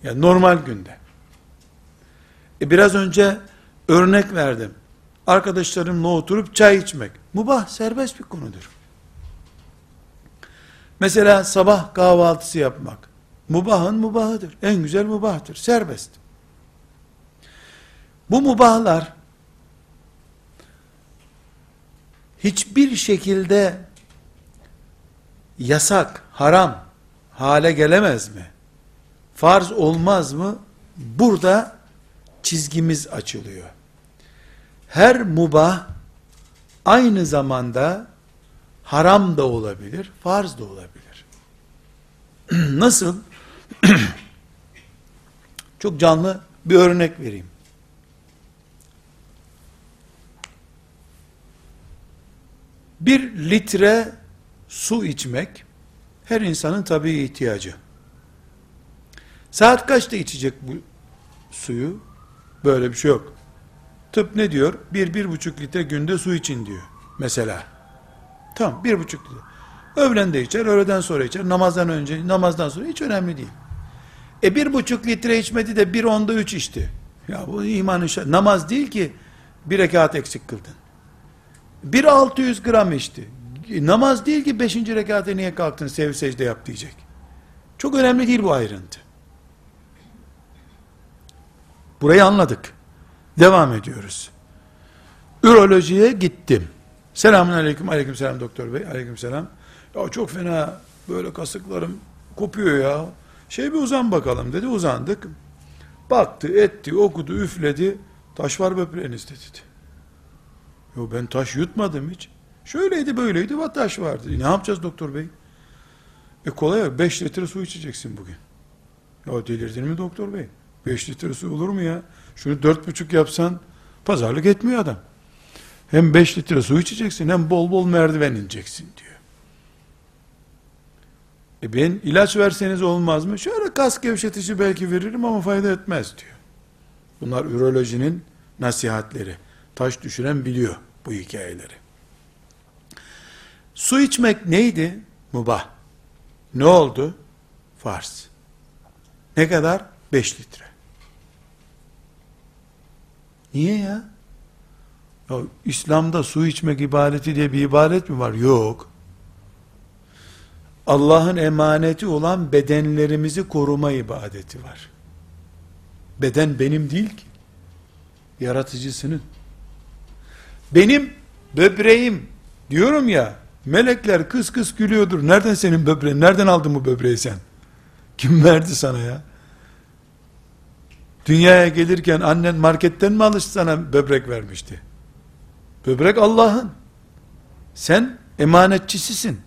Yani normal günde. E biraz önce örnek verdim. Arkadaşlarımla oturup çay içmek. Mubah, serbest bir konudur. Mesela sabah kahvaltısı yapmak. Mubahın mubahıdır. En güzel mubahtır. Serbest. Bu mubahlar hiçbir şekilde yasak, haram hale gelemez mi? Farz olmaz mı? Burada çizgimiz açılıyor. Her mubah aynı zamanda haram da olabilir, farz da olabilir. *clears throat* Nasıl? *clears throat* Çok canlı bir örnek vereyim. Bir litre su içmek her insanın tabii ihtiyacı. Saat kaçta içecek bu suyu? Böyle bir şey yok. Tıp ne diyor? Bir, bir buçuk litre günde su için diyor. Mesela. Tamam, bir buçuk litre. Öğlen de içer, öğleden sonra içer, namazdan önce, namazdan sonra hiç önemli değil. E bir buçuk litre içmedi de bir onda üç içti. Ya bu imanın şart. Namaz değil ki bir rekat eksik kıldın. Bir altı yüz gram içti. Namaz değil ki beşinci rekata niye kalktın sev secde yap diyecek. Çok önemli değil bu ayrıntı. Burayı anladık. Devam ediyoruz. Ürolojiye gittim. Selamun aleyküm, aleyküm selam doktor bey, aleyküm selam. Ya çok fena, böyle kasıklarım kopuyor ya. Şey bir uzan bakalım dedi, uzandık. Baktı, etti, okudu, üfledi. Taş var böbreğinizde dedi. Yo ben taş yutmadım hiç. Şöyleydi böyleydi, va taş vardı. Ne yapacağız doktor bey? E kolay 5 litre su içeceksin bugün. Ya delirdin mi doktor bey? 5 litre su olur mu ya? Şunu dört buçuk yapsan pazarlık etmiyor adam. Hem 5 litre su içeceksin hem bol bol merdiven ineceksin diyor. E ben ilaç verseniz olmaz mı? Şöyle kas gevşetici belki veririm ama fayda etmez diyor. Bunlar ürolojinin nasihatleri. Taş düşüren biliyor bu hikayeleri. Su içmek neydi? Mubah. Ne oldu? Farz. Ne kadar? 5 litre. Niye ya? ya? İslam'da su içmek ibadeti diye bir ibadet mi var? Yok. Allah'ın emaneti olan bedenlerimizi koruma ibadeti var. Beden benim değil ki. Yaratıcısının. Benim böbreğim diyorum ya, melekler kıs kıs gülüyordur. Nereden senin böbreğin? Nereden aldın bu böbreği sen? Kim verdi sana ya? Dünyaya gelirken annen marketten mi alıştı sana böbrek vermişti? Böbrek Allah'ın. Sen emanetçisisin.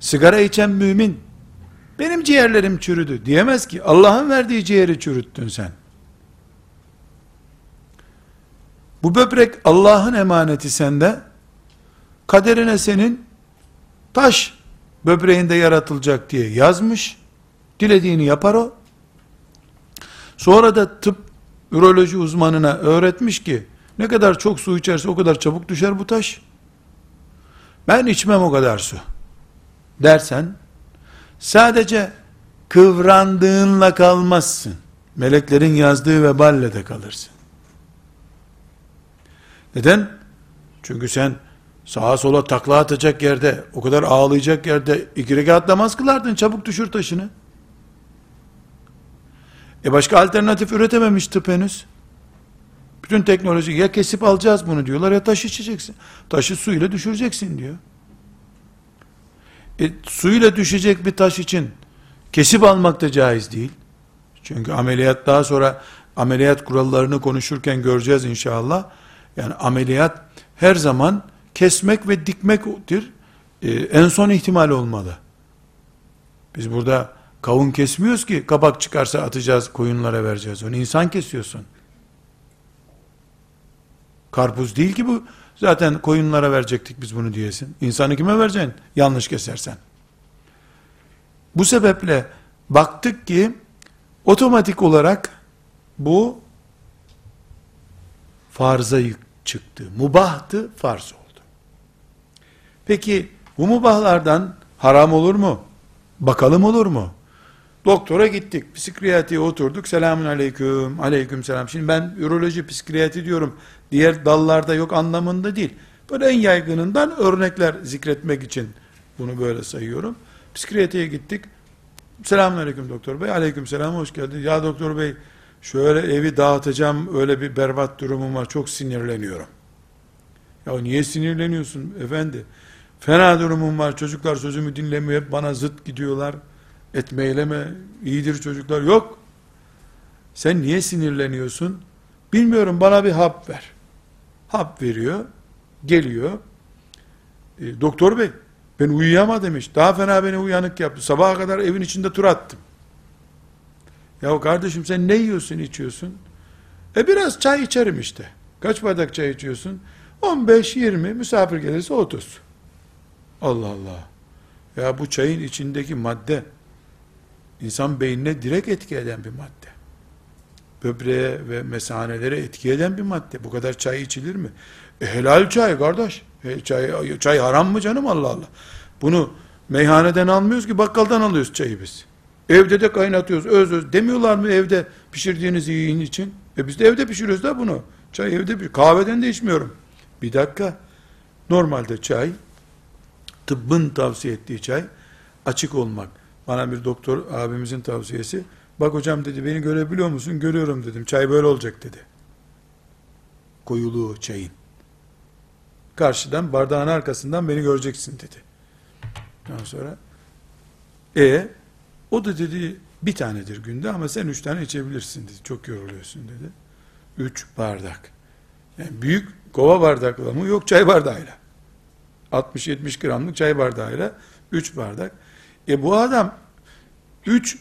Sigara içen mümin, benim ciğerlerim çürüdü diyemez ki. Allah'ın verdiği ciğeri çürüttün sen. Bu böbrek Allah'ın emaneti sende. Kaderine senin taş böbreğinde yaratılacak diye yazmış. Dilediğini yapar o. Sonra da tıp üroloji uzmanına öğretmiş ki ne kadar çok su içerse o kadar çabuk düşer bu taş. Ben içmem o kadar su. Dersen sadece kıvrandığınla kalmazsın. Meleklerin yazdığı veballe de kalırsın. Neden? Çünkü sen sağa sola takla atacak yerde, o kadar ağlayacak yerde iki rekat namaz kılardın, çabuk düşür taşını. E başka alternatif üretememiş tıp henüz. Bütün teknoloji ya kesip alacağız bunu diyorlar ya taş içeceksin. Taşı suyla düşüreceksin diyor. E, suyla düşecek bir taş için kesip almak da caiz değil. Çünkü ameliyat daha sonra ameliyat kurallarını konuşurken göreceğiz inşallah. Yani ameliyat her zaman kesmek ve dikmektir. Ee, en son ihtimal olmalı. Biz burada kavun kesmiyoruz ki kabak çıkarsa atacağız koyunlara vereceğiz. Onu insan kesiyorsun. Karpuz değil ki bu. Zaten koyunlara verecektik biz bunu diyesin. İnsanı kime vereceksin? Yanlış kesersen. Bu sebeple baktık ki otomatik olarak bu farza çıktı. Mubahtı, farz oldu. Peki bu mubahlardan haram olur mu? Bakalım olur mu? Doktora gittik, psikiyatriye oturduk. Selamun aleyküm, aleyküm selam. Şimdi ben üroloji, psikiyatri diyorum. Diğer dallarda yok anlamında değil. Böyle en yaygınından örnekler zikretmek için bunu böyle sayıyorum. Psikiyatriye gittik. Selamun aleyküm doktor bey. Aleyküm selam, hoş geldin. Ya doktor bey, şöyle evi dağıtacağım, öyle bir berbat durumum var, çok sinirleniyorum. Ya niye sinirleniyorsun efendi? Fena durumum var, çocuklar sözümü dinlemiyor, hep bana zıt gidiyorlar etme eyleme, iyidir çocuklar. Yok. Sen niye sinirleniyorsun? Bilmiyorum bana bir hap ver. Hap veriyor. Geliyor. E, doktor bey ben uyuyamadım hiç. Daha fena beni uyanık yaptı. Sabaha kadar evin içinde tur attım. Ya kardeşim sen ne yiyorsun içiyorsun? E biraz çay içerim işte. Kaç bardak çay içiyorsun? 15-20 misafir gelirse 30. Allah Allah. Ya bu çayın içindeki madde insan beynine direkt etki eden bir madde. Böbreğe ve mesanelere etki eden bir madde. Bu kadar çay içilir mi? E helal çay kardeş. E, çay, çay haram mı canım Allah Allah. Bunu meyhaneden almıyoruz ki bakkaldan alıyoruz çayı biz. Evde de kaynatıyoruz öz öz. Demiyorlar mı evde pişirdiğiniz yiyin için? E biz de evde pişiriyoruz da bunu. Çay evde bir kahveden de içmiyorum. Bir dakika. Normalde çay tıbbın tavsiye ettiği çay açık olmak. Bana bir doktor abimizin tavsiyesi. Bak hocam dedi beni görebiliyor musun? Görüyorum dedim. Çay böyle olacak dedi. Koyuluğu çayın. Karşıdan bardağın arkasından beni göreceksin dedi. Ondan sonra e o da dedi bir tanedir günde ama sen üç tane içebilirsin dedi. Çok yoruluyorsun dedi. Üç bardak. Yani büyük kova bardakla mı? Yok çay bardağıyla. 60-70 gramlık çay bardağıyla üç bardak. E bu adam üç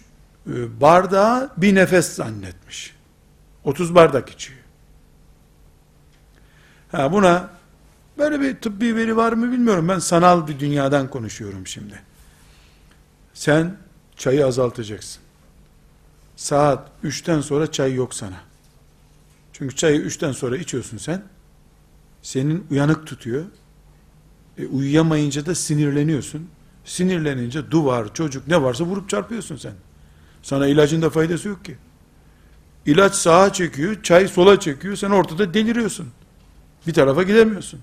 e, bardağı bir nefes zannetmiş. 30 bardak içiyor. Ha buna böyle bir tıbbi veri var mı bilmiyorum. Ben sanal bir dünyadan konuşuyorum şimdi. Sen çayı azaltacaksın. Saat 3'ten sonra çay yok sana. Çünkü çayı 3'ten sonra içiyorsun sen. Senin uyanık tutuyor. E, uyuyamayınca da sinirleniyorsun. Sinirlenince duvar, çocuk ne varsa vurup çarpıyorsun sen. Sana ilacın da faydası yok ki. İlaç sağa çekiyor, çay sola çekiyor, sen ortada deliriyorsun. Bir tarafa gidemiyorsun.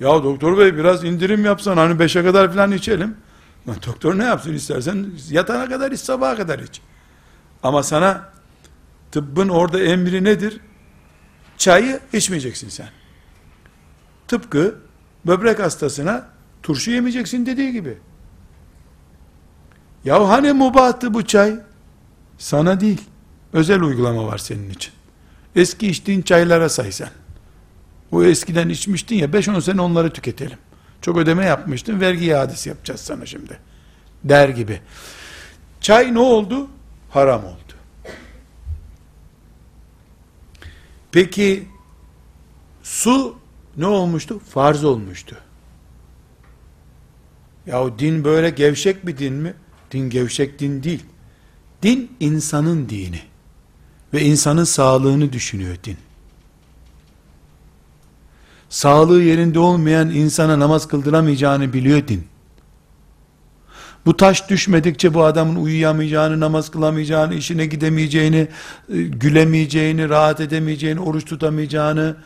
Ya doktor bey biraz indirim yapsan hani beşe kadar falan içelim. Lan doktor ne yapsın istersen yatana kadar iç sabaha kadar iç. Ama sana tıbbın orada emri nedir? Çayı içmeyeceksin sen. Tıpkı böbrek hastasına turşu yemeyeceksin dediği gibi. Ya hani mubahtı bu çay? Sana değil. Özel uygulama var senin için. Eski içtiğin çaylara say sen. O eskiden içmiştin ya 5-10 sene onları tüketelim. Çok ödeme yapmıştın vergi iadesi yapacağız sana şimdi. Der gibi. Çay ne oldu? Haram oldu. Peki su ne olmuştu? Farz olmuştu. Ya din böyle gevşek bir din mi? Din gevşek din değil. Din insanın dini. Ve insanın sağlığını düşünüyor din. Sağlığı yerinde olmayan insana namaz kıldıramayacağını biliyor din. Bu taş düşmedikçe bu adamın uyuyamayacağını, namaz kılamayacağını, işine gidemeyeceğini, e, gülemeyeceğini, rahat edemeyeceğini, oruç tutamayacağını,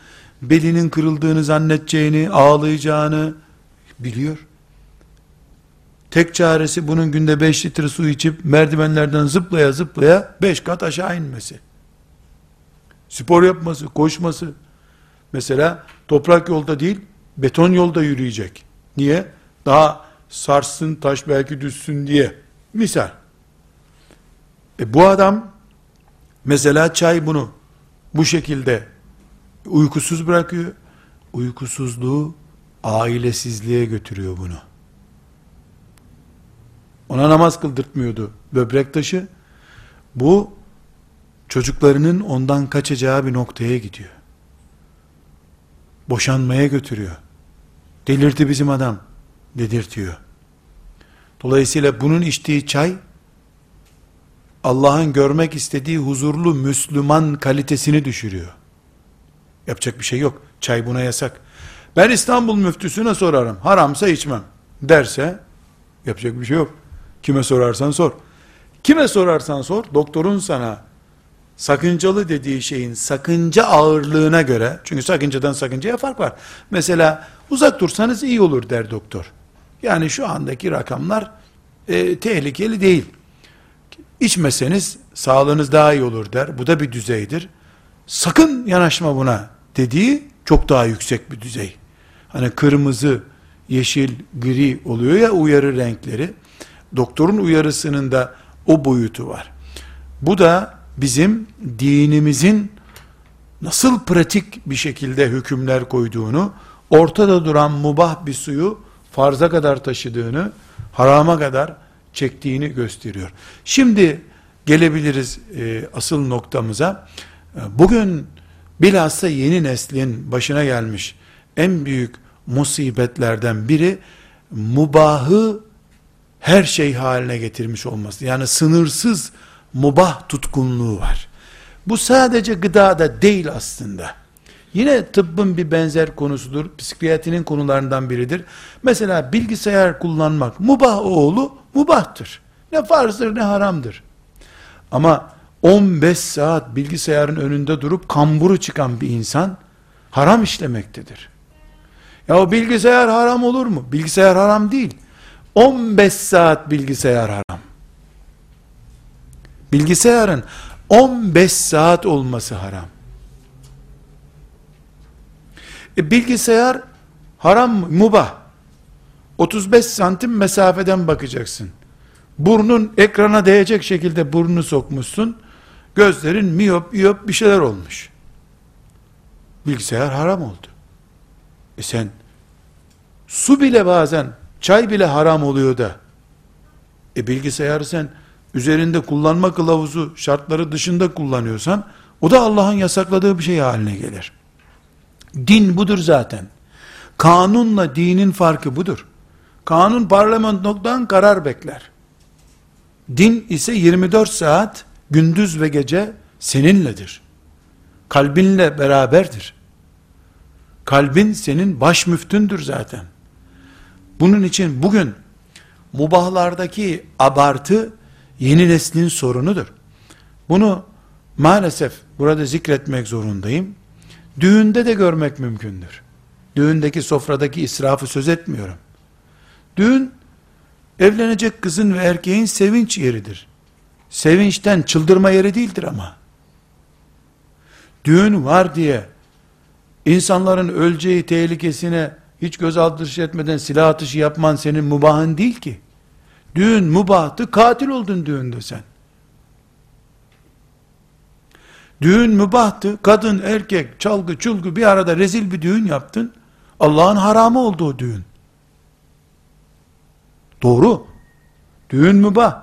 belinin kırıldığını zannedeceğini, ağlayacağını biliyor. Tek çaresi bunun günde 5 litre su içip merdivenlerden zıplaya zıplaya 5 kat aşağı inmesi. Spor yapması, koşması. Mesela toprak yolda değil, beton yolda yürüyecek. Niye? Daha sarsın, taş belki düşsün diye. Misal. E bu adam Mesela çay bunu bu şekilde uykusuz bırakıyor. Uykusuzluğu ailesizliğe götürüyor bunu. Ona namaz kıldırtmıyordu böbrek taşı. Bu çocuklarının ondan kaçacağı bir noktaya gidiyor. Boşanmaya götürüyor. Delirdi bizim adam dedirtiyor. Dolayısıyla bunun içtiği çay Allah'ın görmek istediği huzurlu Müslüman kalitesini düşürüyor. Yapacak bir şey yok. Çay buna yasak. Ben İstanbul müftüsüne sorarım. Haramsa içmem derse yapacak bir şey yok. Kime sorarsan sor. Kime sorarsan sor, doktorun sana sakıncalı dediği şeyin sakınca ağırlığına göre, çünkü sakıncadan sakıncaya fark var. Mesela uzak dursanız iyi olur der doktor. Yani şu andaki rakamlar e, tehlikeli değil. İçmeseniz sağlığınız daha iyi olur der. Bu da bir düzeydir. Sakın yanaşma buna dediği çok daha yüksek bir düzey. Hani kırmızı, yeşil, gri oluyor ya uyarı renkleri. Doktorun uyarısının da o boyutu var. Bu da bizim dinimizin nasıl pratik bir şekilde hükümler koyduğunu, ortada duran mubah bir suyu farza kadar taşıdığını, harama kadar çektiğini gösteriyor. Şimdi gelebiliriz e, asıl noktamıza. E, bugün bilhassa yeni neslin başına gelmiş en büyük musibetlerden biri mubahı her şey haline getirmiş olması. Yani sınırsız mubah tutkunluğu var. Bu sadece gıdada değil aslında. Yine tıbbın bir benzer konusudur. Psikiyatrinin konularından biridir. Mesela bilgisayar kullanmak mubah oğlu mubahtır. Ne farzdır ne haramdır. Ama 15 saat bilgisayarın önünde durup kamburu çıkan bir insan haram işlemektedir. Ya o bilgisayar haram olur mu? Bilgisayar haram değil. 15 saat bilgisayar haram. Bilgisayarın 15 saat olması haram. E bilgisayar haram mı? Mubah. 35 santim mesafeden bakacaksın. Burnun ekrana değecek şekilde burnunu sokmuşsun. Gözlerin miyop, miyop bir şeyler olmuş. Bilgisayar haram oldu. E sen su bile bazen çay bile haram oluyor da e bilgisayarı sen üzerinde kullanma kılavuzu şartları dışında kullanıyorsan o da Allah'ın yasakladığı bir şey haline gelir. Din budur zaten. Kanunla dinin farkı budur. Kanun parlamentodan karar bekler. Din ise 24 saat gündüz ve gece seninledir. Kalbinle beraberdir. Kalbin senin baş müftündür zaten. Bunun için bugün mubahlardaki abartı yeni neslin sorunudur. Bunu maalesef burada zikretmek zorundayım. Düğünde de görmek mümkündür. Düğündeki sofradaki israfı söz etmiyorum. Düğün evlenecek kızın ve erkeğin sevinç yeridir. Sevinçten çıldırma yeri değildir ama. Düğün var diye insanların öleceği tehlikesine hiç göz aldışı etmeden silah atışı yapman senin mubahın değil ki. Düğün mubahtı, katil oldun düğünde sen. Düğün mübahtı, kadın, erkek, çalgı, çulgu bir arada rezil bir düğün yaptın. Allah'ın haramı oldu o düğün. Doğru. Düğün mübah.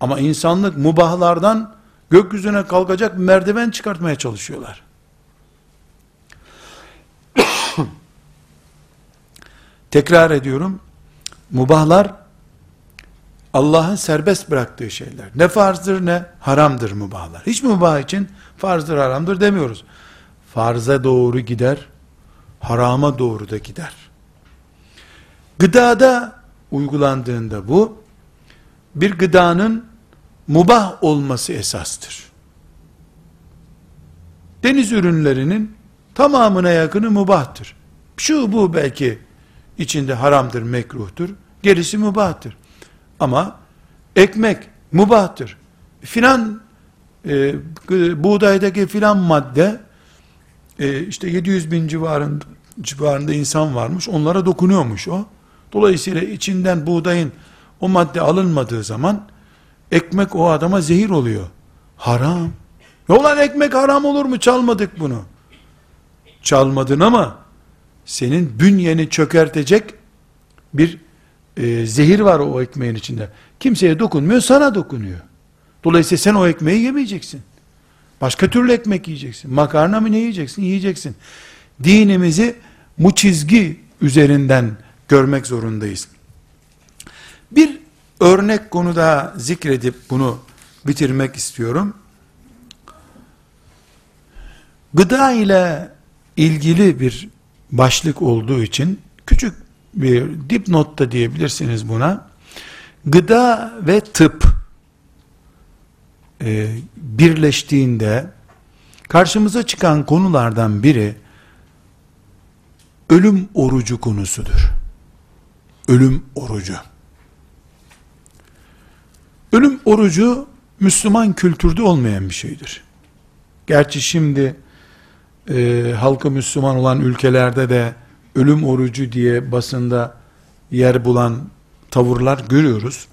Ama insanlık mubahlardan gökyüzüne kalkacak merdiven çıkartmaya çalışıyorlar. Tekrar ediyorum. Mubahlar Allah'ın serbest bıraktığı şeyler. Ne farzdır ne haramdır mubahlar. Hiç mubah için farzdır haramdır demiyoruz. Farza doğru gider, harama doğru da gider. Gıdada uygulandığında bu, bir gıdanın mubah olması esastır. Deniz ürünlerinin tamamına yakını mubahtır. Şu bu belki içinde haramdır, mekruhtur. Gerisi mubahtır. Ama ekmek mubahtır. Filan e, buğdaydaki filan madde e, işte 700 bin civarında, civarında insan varmış. Onlara dokunuyormuş o. Dolayısıyla içinden buğdayın o madde alınmadığı zaman ekmek o adama zehir oluyor. Haram. Ne olan ekmek haram olur mu? Çalmadık bunu. Çalmadın ama senin bünyeni çökertecek bir e, zehir var o ekmeğin içinde. Kimseye dokunmuyor, sana dokunuyor. Dolayısıyla sen o ekmeği yemeyeceksin. Başka türlü ekmek yiyeceksin. Makarna mı ne yiyeceksin? Yiyeceksin. Dinimizi bu çizgi üzerinden görmek zorundayız. Bir örnek konu daha zikredip bunu bitirmek istiyorum. Gıda ile ilgili bir başlık olduğu için küçük bir dipnot da diyebilirsiniz buna. Gıda ve tıp e, birleştiğinde karşımıza çıkan konulardan biri ölüm orucu konusudur. Ölüm orucu. Ölüm orucu Müslüman kültürde olmayan bir şeydir. Gerçi şimdi e, halkı Müslüman olan ülkelerde de ölüm orucu diye basında yer bulan tavırlar görüyoruz.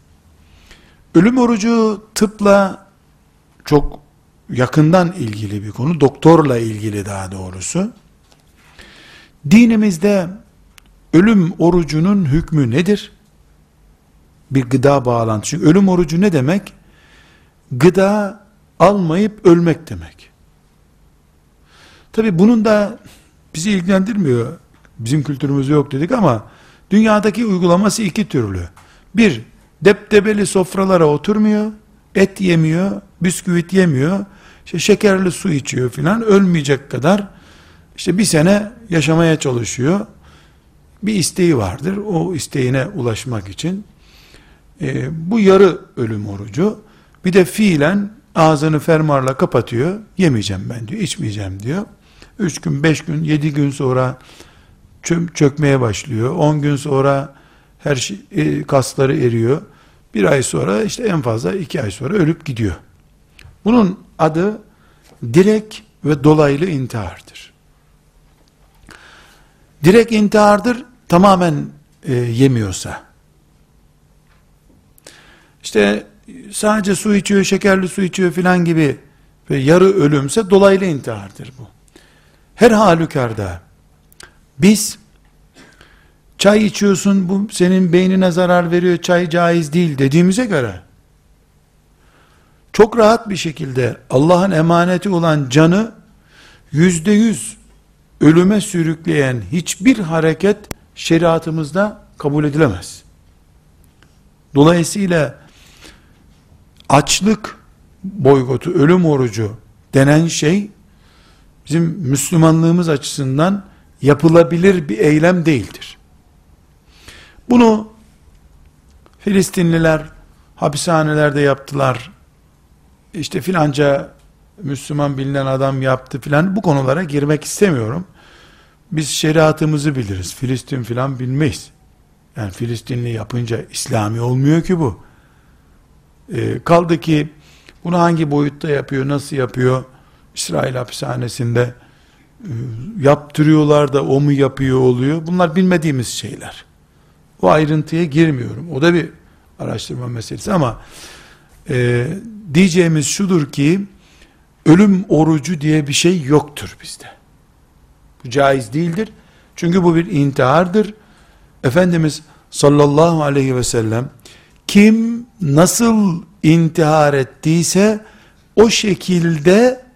Ölüm orucu tıpla çok yakından ilgili bir konu, doktorla ilgili daha doğrusu. Dinimizde ölüm orucunun hükmü nedir? Bir gıda bağlantısı. Ölüm orucu ne demek? Gıda almayıp ölmek demek. Tabi bunun da bizi ilgilendirmiyor. Bizim kültürümüzde yok dedik ama dünyadaki uygulaması iki türlü. Bir, deptebeli sofralara oturmuyor, et yemiyor, bisküvit yemiyor, işte şekerli su içiyor filan, ölmeyecek kadar işte bir sene yaşamaya çalışıyor. Bir isteği vardır. O isteğine ulaşmak için. E, bu yarı ölüm orucu. Bir de fiilen ağzını fermarla kapatıyor. Yemeyeceğim ben diyor, içmeyeceğim diyor. Üç gün, beş gün, yedi gün sonra çökmeye başlıyor. On gün sonra her şey, e, kasları eriyor. Bir ay sonra işte en fazla iki ay sonra ölüp gidiyor. Bunun adı direkt ve dolaylı intihardır. Direkt intihardır tamamen e, yemiyorsa. İşte sadece su içiyor, şekerli su içiyor filan gibi ve yarı ölümse dolaylı intihardır bu. Her halükarda biz çay içiyorsun bu senin beynine zarar veriyor çay caiz değil dediğimize göre çok rahat bir şekilde Allah'ın emaneti olan canı yüzde yüz ölüme sürükleyen hiçbir hareket şeriatımızda kabul edilemez. Dolayısıyla açlık boygotu, ölüm orucu denen şey bizim Müslümanlığımız açısından yapılabilir bir eylem değildir. Bunu Filistinliler hapishanelerde yaptılar. İşte filanca Müslüman bilinen adam yaptı filan bu konulara girmek istemiyorum. Biz şeriatımızı biliriz. Filistin filan bilmeyiz. Yani Filistinli yapınca İslami olmuyor ki bu. E, kaldı ki bunu hangi boyutta yapıyor, nasıl yapıyor? İsrail hapishanesinde e, yaptırıyorlar da o mu yapıyor oluyor. Bunlar bilmediğimiz şeyler. O ayrıntıya girmiyorum. O da bir araştırma meselesi ama e, diyeceğimiz şudur ki ölüm orucu diye bir şey yoktur bizde. Bu caiz değildir. Çünkü bu bir intihardır. Efendimiz sallallahu aleyhi ve sellem kim nasıl intihar ettiyse o şekilde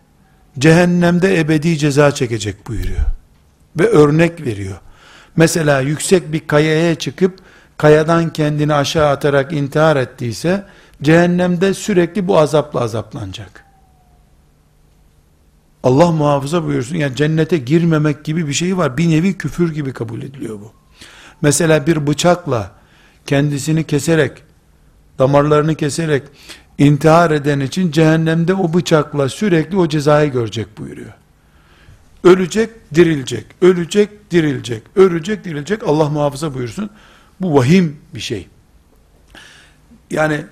cehennemde ebedi ceza çekecek buyuruyor. Ve örnek veriyor. Mesela yüksek bir kayaya çıkıp kayadan kendini aşağı atarak intihar ettiyse cehennemde sürekli bu azapla azaplanacak. Allah muhafaza buyursun. Yani cennete girmemek gibi bir şey var. Bir nevi küfür gibi kabul ediliyor bu. Mesela bir bıçakla kendisini keserek, damarlarını keserek intihar eden için cehennemde o bıçakla sürekli o cezayı görecek buyuruyor. Ölecek, dirilecek, ölecek, dirilecek, ölecek, dirilecek. Allah muhafaza buyursun. Bu vahim bir şey. Yani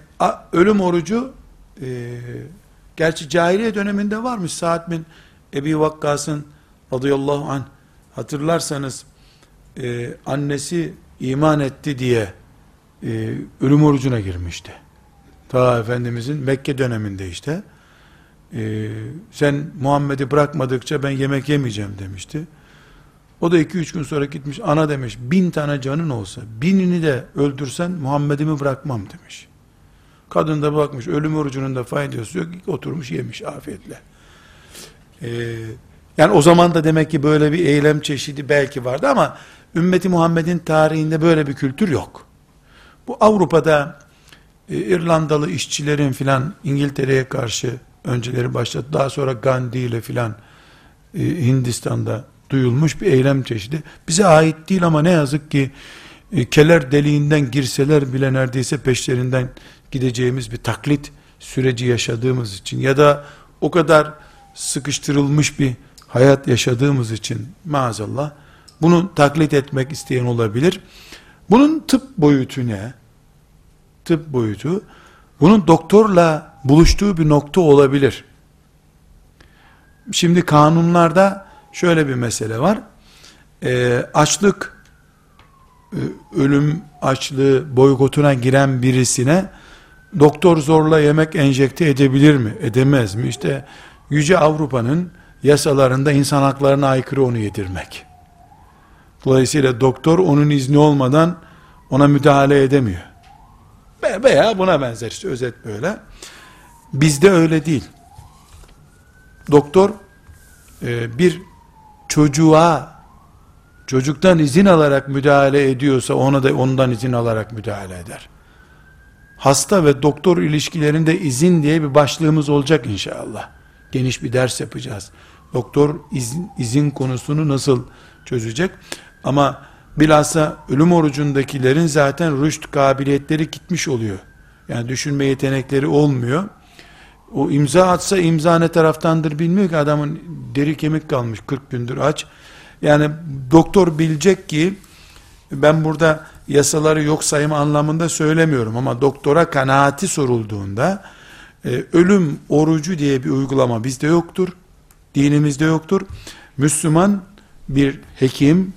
ölüm orucu e, gerçi cahiliye döneminde varmış. Saat bin Ebi Vakkas'ın radıyallahu anh hatırlarsanız e, annesi iman etti diye e, ölüm orucuna girmişti. Ta Efendimizin Mekke döneminde işte e, sen Muhammed'i bırakmadıkça ben yemek yemeyeceğim demişti. O da iki üç gün sonra gitmiş ana demiş bin tane canın olsa binini de öldürsen Muhammed'imi bırakmam demiş. Kadın da bakmış ölüm orucunun da faydası yok oturmuş yemiş afiyetle. Ee, yani o zaman da demek ki böyle bir eylem çeşidi belki vardı ama ümmeti Muhammed'in tarihinde böyle bir kültür yok. Bu Avrupa'da İrlandalı işçilerin filan İngiltere'ye karşı önceleri başladı. Daha sonra Gandhi ile filan e, Hindistan'da duyulmuş bir eylem çeşidi. Bize ait değil ama ne yazık ki e, keler deliğinden girseler bile neredeyse peşlerinden gideceğimiz bir taklit süreci yaşadığımız için ya da o kadar sıkıştırılmış bir hayat yaşadığımız için maazallah bunu taklit etmek isteyen olabilir. Bunun tıp boyutu ne? Tıp boyutu bunun doktorla buluştuğu bir nokta olabilir. Şimdi kanunlarda şöyle bir mesele var. E, açlık, ölüm açlığı boykotuna giren birisine doktor zorla yemek enjekte edebilir mi? Edemez mi? İşte Yüce Avrupa'nın yasalarında insan haklarına aykırı onu yedirmek. Dolayısıyla doktor onun izni olmadan ona müdahale edemiyor. Veya buna benzer işte özet böyle. Bizde öyle değil. Doktor e, bir çocuğa çocuktan izin alarak müdahale ediyorsa ona da ondan izin alarak müdahale eder. Hasta ve doktor ilişkilerinde izin diye bir başlığımız olacak inşallah. Geniş bir ders yapacağız. Doktor izin, izin konusunu nasıl çözecek? Ama bilhassa ölüm orucundakilerin zaten rüşt kabiliyetleri gitmiş oluyor. Yani düşünme yetenekleri olmuyor. O imza atsa imza ne taraftandır bilmiyor ki adamın deri kemik kalmış 40 gündür aç. Yani doktor bilecek ki ben burada yasaları yok sayma anlamında söylemiyorum ama doktora kanaati sorulduğunda e, ölüm orucu diye bir uygulama bizde yoktur. Dinimizde yoktur. Müslüman bir hekim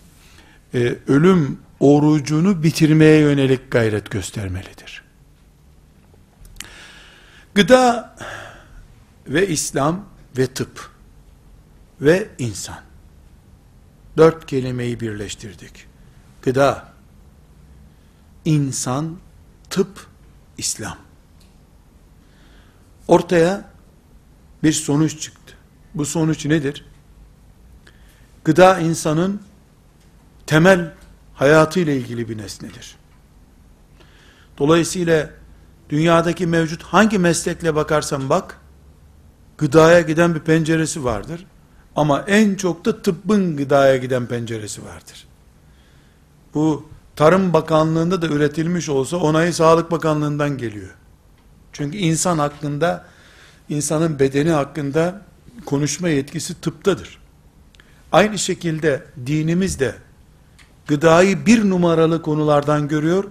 e, ölüm orucunu bitirmeye yönelik gayret göstermelidir. Gıda ve İslam ve tıp ve insan. Dört kelimeyi birleştirdik. Gıda, insan, tıp, İslam. Ortaya bir sonuç çıktı. Bu sonuç nedir? Gıda insanın temel hayatı ile ilgili bir nesnedir. Dolayısıyla dünyadaki mevcut hangi meslekle bakarsan bak, gıdaya giden bir penceresi vardır. Ama en çok da tıbbın gıdaya giden penceresi vardır. Bu Tarım Bakanlığı'nda da üretilmiş olsa onayı Sağlık Bakanlığı'ndan geliyor. Çünkü insan hakkında, insanın bedeni hakkında konuşma yetkisi tıptadır. Aynı şekilde dinimiz de gıdayı bir numaralı konulardan görüyor,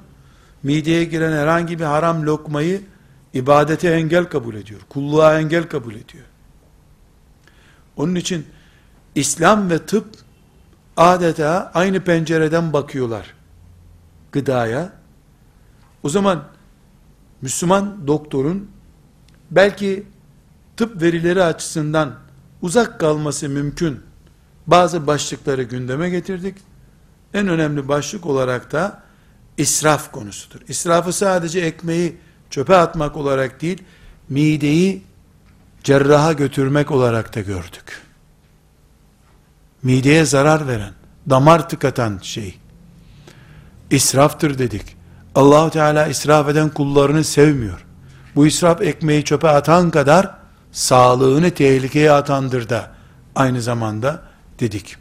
mideye giren herhangi bir haram lokmayı ibadete engel kabul ediyor, kulluğa engel kabul ediyor. Onun için İslam ve tıp adeta aynı pencereden bakıyorlar gıdaya. O zaman Müslüman doktorun belki tıp verileri açısından uzak kalması mümkün bazı başlıkları gündeme getirdik. En önemli başlık olarak da israf konusudur. İsrafı sadece ekmeği çöpe atmak olarak değil, mideyi cerraha götürmek olarak da gördük. Mideye zarar veren, damar tıkatan şey, israftır dedik. Allahu Teala israf eden kullarını sevmiyor. Bu israf ekmeği çöpe atan kadar sağlığını tehlikeye atandır da aynı zamanda dedik.